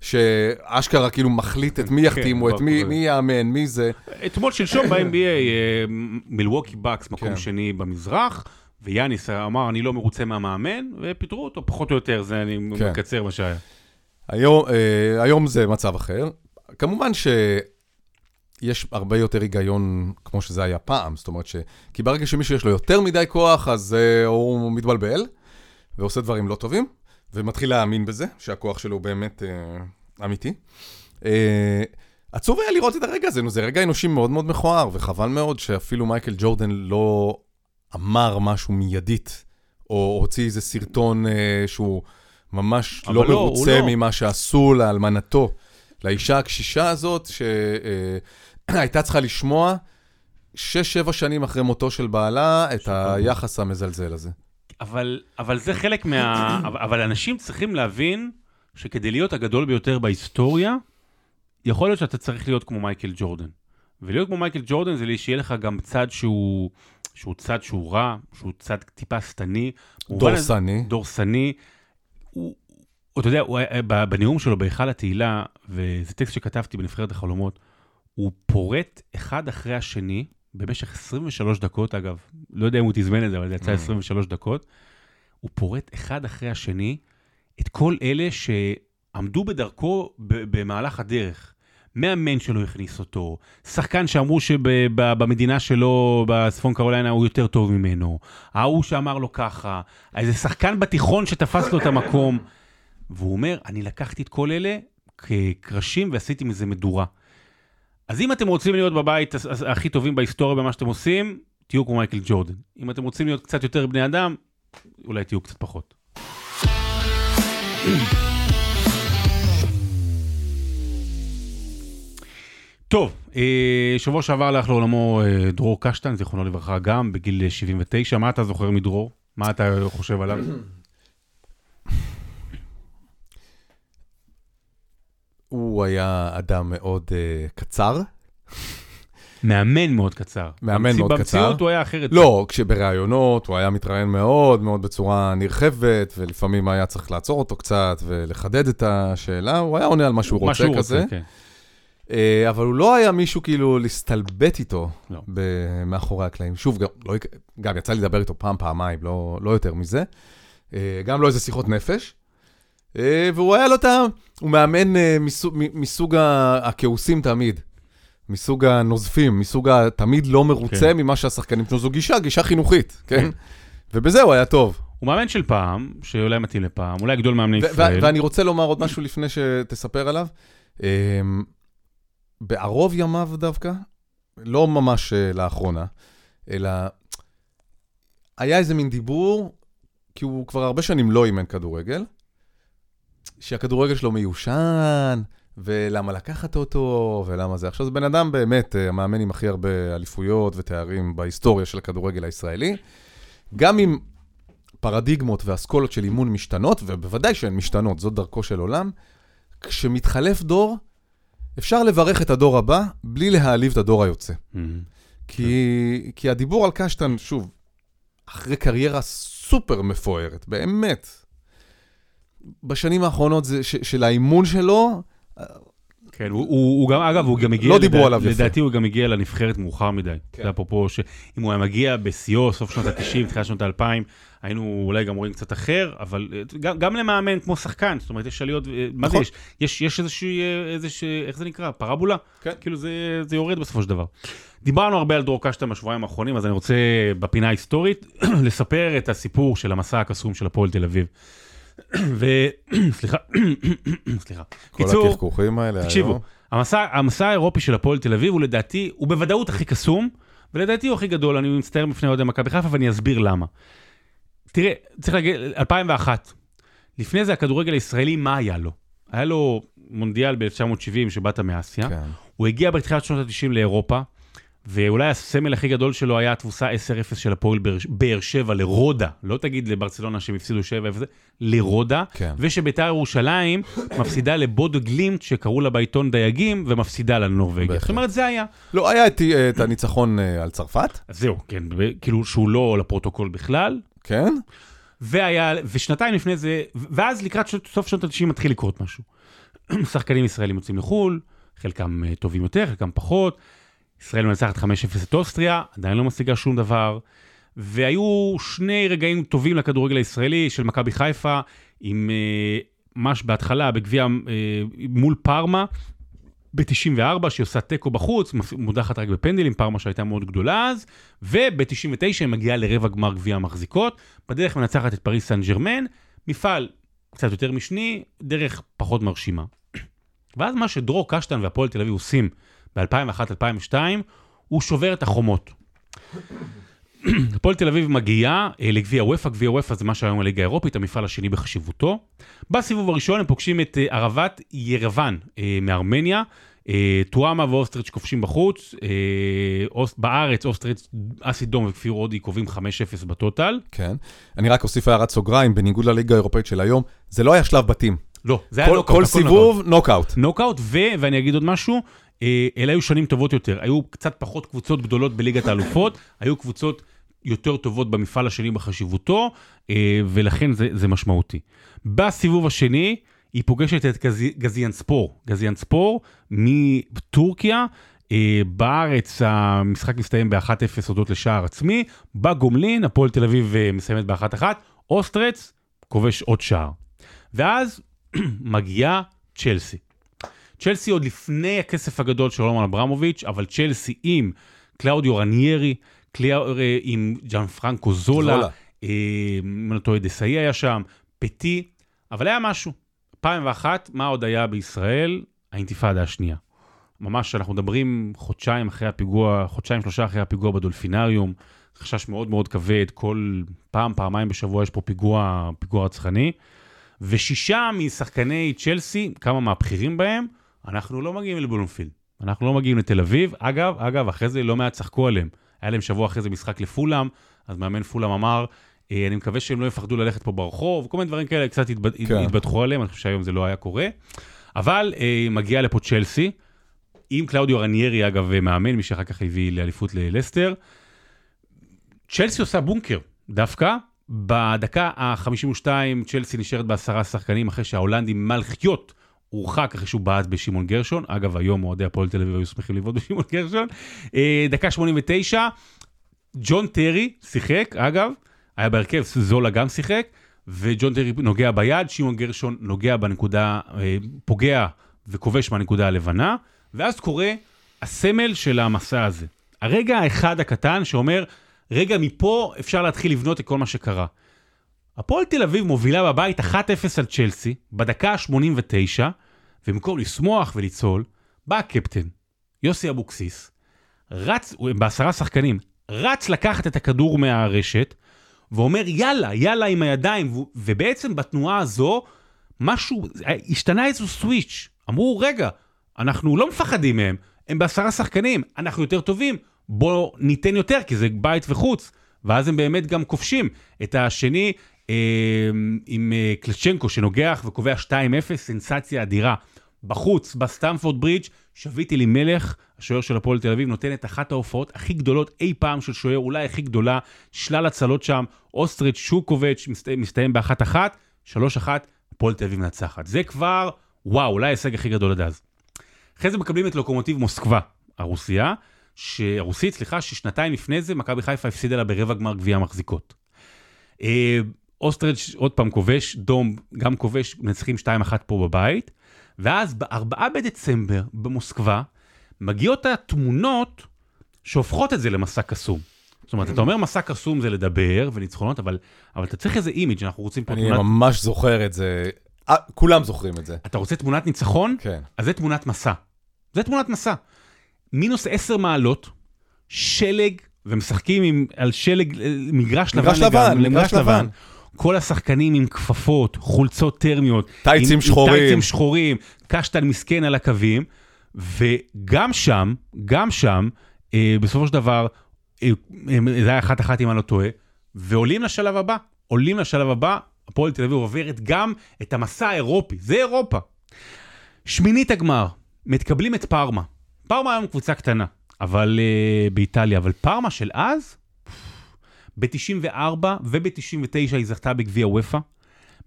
שאשכרה כאילו מחליט את מי יחתימו, את מי, יאמן, מי זה. אתמול שלשום ב-NBA, מילווקי בקס, מקום כן. שני במזרח, ויאניס אמר, אני לא מרוצה מהמאמן, ופיטרו אותו, פחות או יותר, זה אני כן. מקצר מה שהיה. היום, אה, היום זה מצב אחר. כמובן שיש הרבה יותר היגיון כמו שזה היה פעם, זאת אומרת ש... כי ברגע שמישהו יש לו יותר מדי כוח, אז אה, הוא מתבלבל ועושה דברים לא טובים, ומתחיל להאמין בזה, שהכוח שלו הוא באמת אה, אמיתי. אה, עצוב היה לראות את הרגע הזה, נו, זה רגע אנושי מאוד מאוד מכוער, וחבל מאוד שאפילו מייקל ג'ורדן לא אמר משהו מיידית, או הוציא איזה סרטון אה, שהוא ממש לא לא, מרוצה לא. ממה שעשו לאלמנתו, לאישה הקשישה הזאת, *clears throat* שהייתה צריכה לשמוע שש-שבע שנים אחרי מותו של בעלה, את היחס המזלזל הזה. אבל, אבל זה חלק מה... אבל, אנשים צריכים להבין שכדי להיות הגדול ביותר בהיסטוריה, יכול להיות שאתה צריך להיות כמו מייקל ג'ורדן. ולהיות כמו מייקל ג'ורדן זה שיהיה לך גם צד שהוא, שהוא צד שהוא רע, שהוא צד טיפה שטני. דורסני. דורסני. הוא, אתה יודע, הוא, בנאום שלו בהיכל התהילה, וזה טקסט שכתבתי בנבחרת החלומות, הוא פורט אחד אחרי השני, במשך 23 דקות, אגב, לא יודע אם הוא תזמן את זה, אבל זה יצא 23 דקות, הוא פורט אחד אחרי השני את כל אלה שעמדו בדרכו במהלך הדרך. מאמן שלו הכניס אותו, שחקן שאמרו שבמדינה שלו, בצפון קרוליינה, הוא יותר טוב ממנו, ההוא שאמר לו ככה, איזה שחקן בתיכון שתפס לו את המקום. והוא אומר, אני לקחתי את כל אלה כקרשים ועשיתי מזה מדורה. אז אם אתם רוצים להיות בבית הכי טובים בהיסטוריה במה שאתם עושים, תהיו כמו מייקל ג'ורדן. אם אתם רוצים להיות קצת יותר בני אדם, אולי תהיו קצת פחות. טוב, אה, שבוע שעבר הלך לעולמו אה, דרור קשטן, זיכרונו לברכה גם, בגיל 79. מה אתה זוכר מדרור? מה אתה חושב עליו? הוא היה אדם מאוד uh, קצר. מאמן מאוד קצר. מאמן מאוד קצר. במציאות הוא היה אחרת. לא, כשבראיונות הוא היה מתראיין מאוד מאוד בצורה נרחבת, ולפעמים היה צריך לעצור אותו קצת ולחדד את השאלה, הוא היה עונה על מה שהוא מה רוצה שהוא כזה. רוצה, כן. אה, אבל הוא לא היה מישהו כאילו להסתלבט איתו לא. מאחורי הקלעים. שוב, גם, לא, גם יצא לי לדבר איתו פעם, פעמיים, לא, לא יותר מזה. אה, גם לא איזה שיחות נפש. אה, והוא היה לו את ה... הוא מאמן אה, מסוג, הכעוסים תמיד. מסוג הנוזפים, מסוג התמיד לא מרוצה כן. ממה שהשחקנים שלו. זו גישה, גישה חינוכית, כן? ובזה הוא היה טוב. הוא מאמן של פעם, שאולי מתאים לפעם, אולי גדול מאמני ישראל. ואני רוצה לומר עוד משהו לפני שתספר עליו. אמ, בערוב ימיו דווקא, לא ממש אה, לאחרונה, אלא היה איזה מין דיבור, כי הוא כבר הרבה שנים לא אימן כדורגל, שהכדורגל שלו מיושן, ולמה לקחת אותו, ולמה זה. עכשיו, זה בן אדם באמת אה, המאמן עם הכי הרבה אליפויות ותארים בהיסטוריה של הכדורגל הישראלי. גם אם פרדיגמות ואסכולות של אימון משתנות, ובוודאי שהן משתנות, זאת דרכו של עולם, כשמתחלף דור, אפשר לברך את הדור הבא בלי להעליב את הדור היוצא. Mm-hmm. כי, כי הדיבור על קשטן, שוב, אחרי קריירה סופר מפוארת, באמת. בשנים האחרונות זה, ש, של האימון שלו, כן, הוא, הוא, הוא גם, אגב, הוא גם הגיע, לא דיברו עליו יפה. לדעתי הוא גם הגיע לנבחרת מאוחר מדי. כן. זה אפרופו שאם הוא היה מגיע בשיאו, סוף שנות ה-90, תחילת שנות ה-2000, היינו אולי גם רואים קצת אחר, אבל אה, גם, גם למאמן כמו שחקן, זאת אומרת, יש עליות, אה, מה זה נכון. יש? יש, יש איזושהי, אה, איזושהי, איך זה נקרא? פרבולה? כן. כאילו זה, זה יורד בסופו של דבר. דיברנו הרבה על דרור קשטן בשבועיים האחרונים, אז אני רוצה בפינה ההיסטורית *clears throat* לספר את הסיפור של המסע הקסום של הפועל תל אביב. ו... *coughs* סליחה, *coughs* סליחה. כל הקרקורים האלה תקשיבו, היום. המסע, המסע האירופי של הפועל תל אביב הוא לדעתי, הוא בוודאות הכי קסום, ולדעתי הוא הכי גדול, אני מצטער בפני אוהדי מכבי חיפה ואני אסביר למה. תראה, צריך להגיד, 2001, לפני זה הכדורגל הישראלי, מה היה לו? היה לו מונדיאל ב-1970 שבאת מאסיה, כן. הוא הגיע בתחילת שנות ה-90 לאירופה, ואולי הסמל הכי גדול שלו היה התבוסה 10-0 של הפועל באר- שבע לרודה, לא תגיד לברצלונה שהם הפסידו 7-0, לרודה, כן. ושביתר ירושלים מפסידה לבודו גלימט, שקראו לה בעיתון דייגים, ומפסידה לנורבגיה. זאת אומרת, זה היה. לא, היה את, את הניצחון אה, על צרפת, זהו, כן, כאילו שהוא לא לפרוטוקול בכלל, כן? והיה, ושנתיים לפני זה, ואז לקראת ש- סוף שנות ה-90 מתחיל לקרות משהו. *clears throat* שחקנים ישראלים יוצאים לחו"ל, חלקם אה, טובים יותר, חלקם פחות. ישראל מנצחת 5-0 את אוסטריה, עדיין לא משיגה שום דבר. והיו שני רגעים טובים לכדורגל הישראלי של מכבי חיפה, עם אה, ממש בהתחלה בגביע אה, מול פארמה. ב-94, שהיא עושה תיקו בחוץ, מודחת רק בפנדלים, פארמה שהייתה מאוד גדולה אז, וב-99 היא מגיעה לרבע גמר גביע המחזיקות, בדרך מנצחת את פריס סן ג'רמן, מפעל קצת יותר משני, דרך פחות מרשימה. *clears throat* ואז מה שדרור קשטן והפועל תל אביב עושים ב-2001-2002, הוא שובר את החומות. הפועל תל אביב מגיעה אה, לגביע וופא, גביע וופא זה מה שהיום הליגה האירופית, המפעל השני בחשיבותו. בסיבוב הראשון הם פוגשים את אה, ערבת ירוון אה, מארמניה, טואמה ואוסטריץ' כובשים בחוץ, בארץ אוסטריץ', אסי דום וכפיר הודי קובעים 5-0 בטוטל. כן. אני רק אוסיף הערת סוגריים, בניגוד לליגה האירופאית של היום, זה לא היה שלב בתים. לא, זה היה נוקאוט, כל סיבוב, נוקאוט. נוקאוט, ואני אגיד עוד משהו, אלה היו שנים טובות יותר. היו קצת פחות קבוצות גדולות בליגת האלופות, *laughs* היו קבוצות יותר טובות במפעל השני בחשיבותו, אה, ולכן זה, זה משמעותי. בסיבוב השני, היא פוגשת את גזי, גזיאן ספור. גזיאן ספור מטורקיה. אה, בארץ המשחק מסתיים ב-1-0 הודות לשער עצמי, בגומלין, הפועל תל אביב אה, מסיימת ב-1-1, אוסטרץ כובש עוד שער. ואז *clears throat* מגיעה צ'לסי. צ'לסי עוד לפני הכסף הגדול של רומן אברמוביץ', אבל צ'לסי עם קלאודיו רניירי, קלאו, אה, עם ג'אן פרנקו זולה. אה, אם אני לא טועה דסאי היה שם, פטי, אבל היה משהו. 2001, מה עוד היה בישראל? האינתיפאדה השנייה. ממש, אנחנו מדברים חודשיים אחרי הפיגוע, חודשיים שלושה אחרי הפיגוע בדולפינריום, חשש מאוד מאוד כבד, כל פעם, פעמיים בשבוע יש פה פיגוע, פיגוע רצחני. ושישה משחקני צ'לסי, כמה מהבכירים בהם, אנחנו לא מגיעים לבלומפילד. אנחנו לא מגיעים לתל אביב. אגב, אגב, אחרי זה לא מעט צחקו עליהם. היה להם שבוע אחרי זה משחק לפולאם, אז מאמן פולאם אמר, "אה, אני מקווה שהם לא יפחדו ללכת פה ברחוב, כל מיני דברים כאלה, קצת התבד... כן. התבדחו עליהם, אני חושב שהיום זה לא היה קורה. אבל אה, מגיע לפה צ'לסי, עם קלאודיו רניירי, אגב, מאמן, מי שאחר כך הביא לאליפות ללסטר. צ'לסי עושה בונקר, דווקא. בדקה ה-52 צ'לסי נשארת בעשרה שחקנים אחרי שההולנדי מלכיוט הורחק אחרי שהוא בעט בשמעון גרשון. אגב, היום אוהדי הפועל תל אביב היו שמחים לבעוט בשמעון גרשון. אה, דקה 89, ג'ון טרי שיחק, אגב, היה בהרכב, זולה גם שיחק, וג'ון טרי נוגע ביד, שמעון גרשון נוגע בנקודה, אה, פוגע וכובש מהנקודה הלבנה, ואז קורה הסמל של המסע הזה. הרגע האחד הקטן שאומר, רגע, מפה אפשר להתחיל לבנות את כל מה שקרה. הפועל תל אביב מובילה בבית 1-0 על צ'לסי, בדקה ה-89, ובמקום לשמוח ולצהול, בא הקפטן, יוסי אבוקסיס, רץ, הוא בעשרה שחקנים, רץ לקחת את הכדור מהרשת, ואומר יאללה, יאללה עם הידיים, ו- ובעצם בתנועה הזו משהו, השתנה איזשהו סוויץ'. אמרו, רגע, אנחנו לא מפחדים מהם, הם בעשרה שחקנים, אנחנו יותר טובים, בואו ניתן יותר, כי זה בית וחוץ. ואז הם באמת גם כובשים. את השני, אה, עם אה, קלצ'נקו שנוגח וקובע 2-0, סנסציה אדירה. בחוץ, בסטמפורד ברידג', שביט אלימלך, השוער של הפועל תל אביב, נותן את אחת ההופעות הכי גדולות אי פעם של שוער, אולי הכי גדולה, שלל הצלות שם, אוסטריץ', שוקובץ', מסתיים, מסתיים באחת אחת, שלוש אחת, הפועל תל אביב מנצחת. זה כבר, וואו, אולי ההישג הכי גדול עד אז. אחרי זה מקבלים את לוקומוטיב מוסקבה, הרוסיה, הרוסית, סליחה, ששנתיים לפני זה מכבי חיפה הפסידה לה ברבע גמר גביע המחזיקות. אה, אוסטריץ' עוד פעם כובש, דום גם כובש, מנצחים 2-1 פה בבית. ואז ב-4 בדצמבר במוסקבה, מגיעות התמונות שהופכות את זה למסע קסום. זאת אומרת, אתה אומר מסע קסום זה לדבר וניצחונות, אבל, אבל אתה צריך איזה אימיג', אנחנו רוצים פה אני תמונת... אני ממש זוכר את זה, 아, אה, כולם זוכרים את זה. אתה רוצה תמונת ניצחון? כן. אז זה תמונת מסע. זה תמונת מסע. מינוס 10 מעלות, שלג, ומשחקים עם, על שלג, אה, מגרש לבן לגמרי. מגרש לבן, לבן. כל השחקנים עם כפפות, חולצות טרמיות. טייצים שחורים. טייצים שחורים, קשטן מסכן על הקווים, וגם שם, גם שם, אה, בסופו של דבר, אה, אה, זה היה אחת אחת אם אני לא טועה, ועולים לשלב הבא. עולים לשלב הבא, הפועל תל אביב עוברת גם את המסע האירופי, זה אירופה. שמינית הגמר, מתקבלים את פארמה. פארמה היום קבוצה קטנה, אבל uh, באיטליה, אבל פארמה של אז, ב-94 וב-99 היא זכתה בגביע וופא.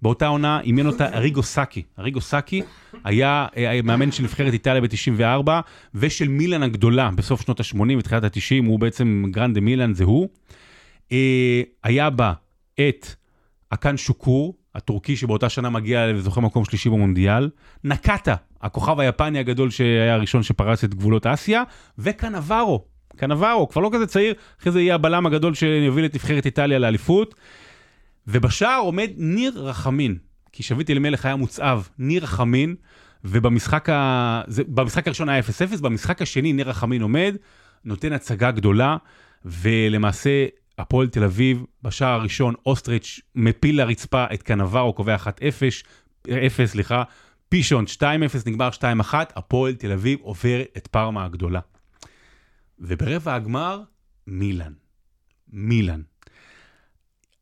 באותה עונה אימן אותה אריגו סאקי. אריגו סאקי היה, היה מאמן של נבחרת איטליה ב-94 ושל מילאן הגדולה בסוף שנות ה-80 ותחילת ה-90, הוא בעצם גרנדה מילאן, זה הוא. אה, היה בה את אקן שוקור, הטורקי שבאותה שנה מגיע וזוכה מקום שלישי במונדיאל, נקטה, הכוכב היפני הגדול שהיה הראשון שפרץ את גבולות אסיה, וקנברו, קנברו, כבר לא כזה צעיר, אחרי זה יהיה הבלם הגדול שיוביל את נבחרת איטליה לאליפות. ובשער עומד ניר רחמין, כי שביט אלימלך היה מוצאב, ניר רחמין, ובמשחק ה... זה... במשחק הראשון היה 0-0, במשחק השני ניר רחמין עומד, נותן הצגה גדולה, ולמעשה הפועל תל אביב, בשער הראשון אוסטריץ' מפיל לרצפה את קנברו, קובע 1-0, 0, סליחה, פישון 2-0, נגמר 2-1, הפועל תל אביב עובר את פארמה הגדולה. וברבע הגמר, מילאן. מילאן.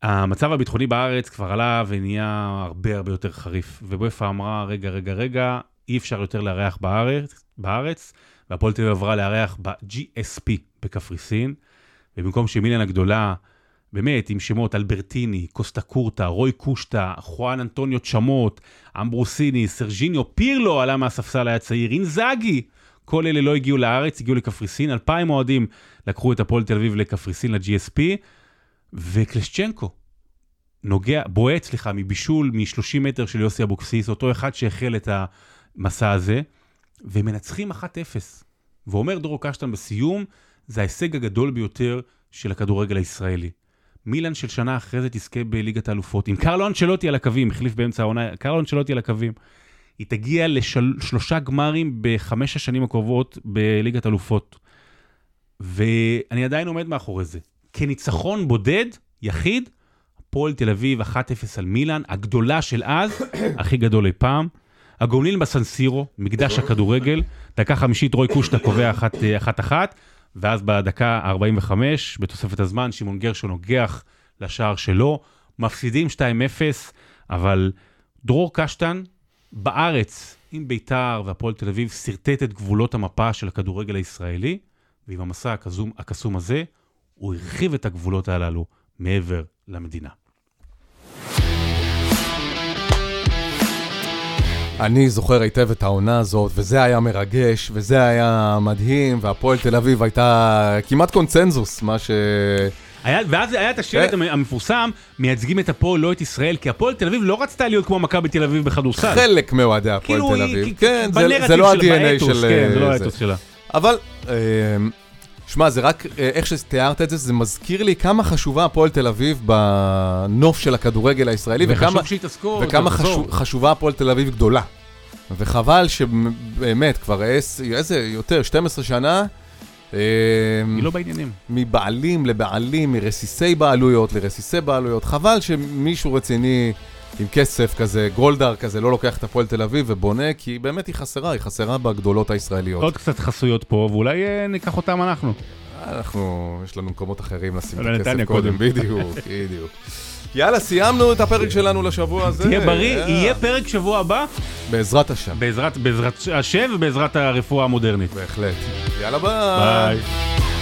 המצב הביטחוני בארץ כבר עלה ונהיה הרבה הרבה יותר חריף. ובויפה אמרה, רגע, רגע, רגע, אי אפשר יותר לארח בארץ, בארץ והפועל תל אביב עברה לארח ב-GSP בקפריסין, ובמקום שמילן הגדולה, באמת, עם שמות אלברטיני, קוסטה קורטה, רוי קושטה, חואן אנטוניו צ'מות, אמברוסיני, סרג'יניו, פירלו עלה מהספסל היה צעיר, אינזאגי, כל אלה לא הגיעו לארץ, הגיעו לקפריסין, אלפיים אוהדים לקחו את הפועל תל אביב לקפריסין, ל-GSP, וקלשצ'נקו נוגע, בועט, סליחה, מבישול מ-30 מטר של יוסי אבוקסיס, אותו אחד שהחל את המסע הזה, ומנצחים 1-0. ואומר דורו קשטן בסיום, זה ההישג הגדול ביותר של הכדורגל הישראלי. מילאן של שנה אחרי זה תזכה בליגת האלופות, עם קרלו אנצ'לוטי על הקווים, החליף באמצע העונה, קרלו אנצ'לוטי על הקווים. היא תגיע לשלושה גמרים בחמש השנים הקרובות בליגת אלופות. ואני עדיין עומד מאחורי זה. כניצחון בודד, יחיד, הפועל תל אביב 1-0 על מילאן, הגדולה של אז, *coughs* הכי גדול אי פעם. הגומלין בסנסירו, מקדש הכדורגל, דקה חמישית רוי קושטה קובע אחת-אחת, ואז בדקה ה-45, בתוספת הזמן, שמעון גרשון נוגח לשער שלו, מפסידים 2-0, אבל דרור קשטן בארץ, עם ביתר והפועל תל אביב, שרטט את גבולות המפה של הכדורגל הישראלי, ועם המסע הקסום, הקסום הזה, הוא הרחיב את הגבולות הללו מעבר למדינה. אני זוכר היטב את העונה הזאת, וזה היה מרגש, וזה היה מדהים, והפועל תל אביב הייתה כמעט קונצנזוס, מה ש... היה, ואז היה את השלט אה. המפורסם, מייצגים את הפועל, לא את ישראל, כי הפועל תל אביב לא רצתה להיות כמו מכבי תל אביב בכדורסל. חלק מאוהדי הפועל כאילו תל אביב. כן, זה לא ה-DNA של... כן, זה לא האתוס שלה. אבל... אה, שמע, זה רק, אה, איך שתיארת את זה, זה מזכיר לי כמה חשובה הפועל תל אביב בנוף של הכדורגל הישראלי, וכמה, שהתעסקו, וכמה חשוב, חשובה הפועל תל אביב גדולה. וחבל שבאמת, כבר איזה, יותר, 12 שנה, אה, היא לא בעניינים. מבעלים לבעלים, מרסיסי בעלויות לרסיסי בעלויות. חבל שמישהו רציני עם כסף כזה, גולדהר כזה, לא לוקח את הפועל תל אביב ובונה, כי באמת היא חסרה, היא חסרה בגדולות הישראליות. עוד קצת חסויות פה, ואולי אה, ניקח אותם אנחנו. אנחנו, יש לנו מקומות אחרים לשים את הכסף קודם. בדיוק, בדיוק. יאללה, סיימנו את הפרק שלנו לשבוע הזה. תהיה בריא. יהיה פרק שבוע הבא, בעזרת השם, בעזרת השם ובעזרת הרפואה המודרנית. בהחלט. יאללה ביי. ביי.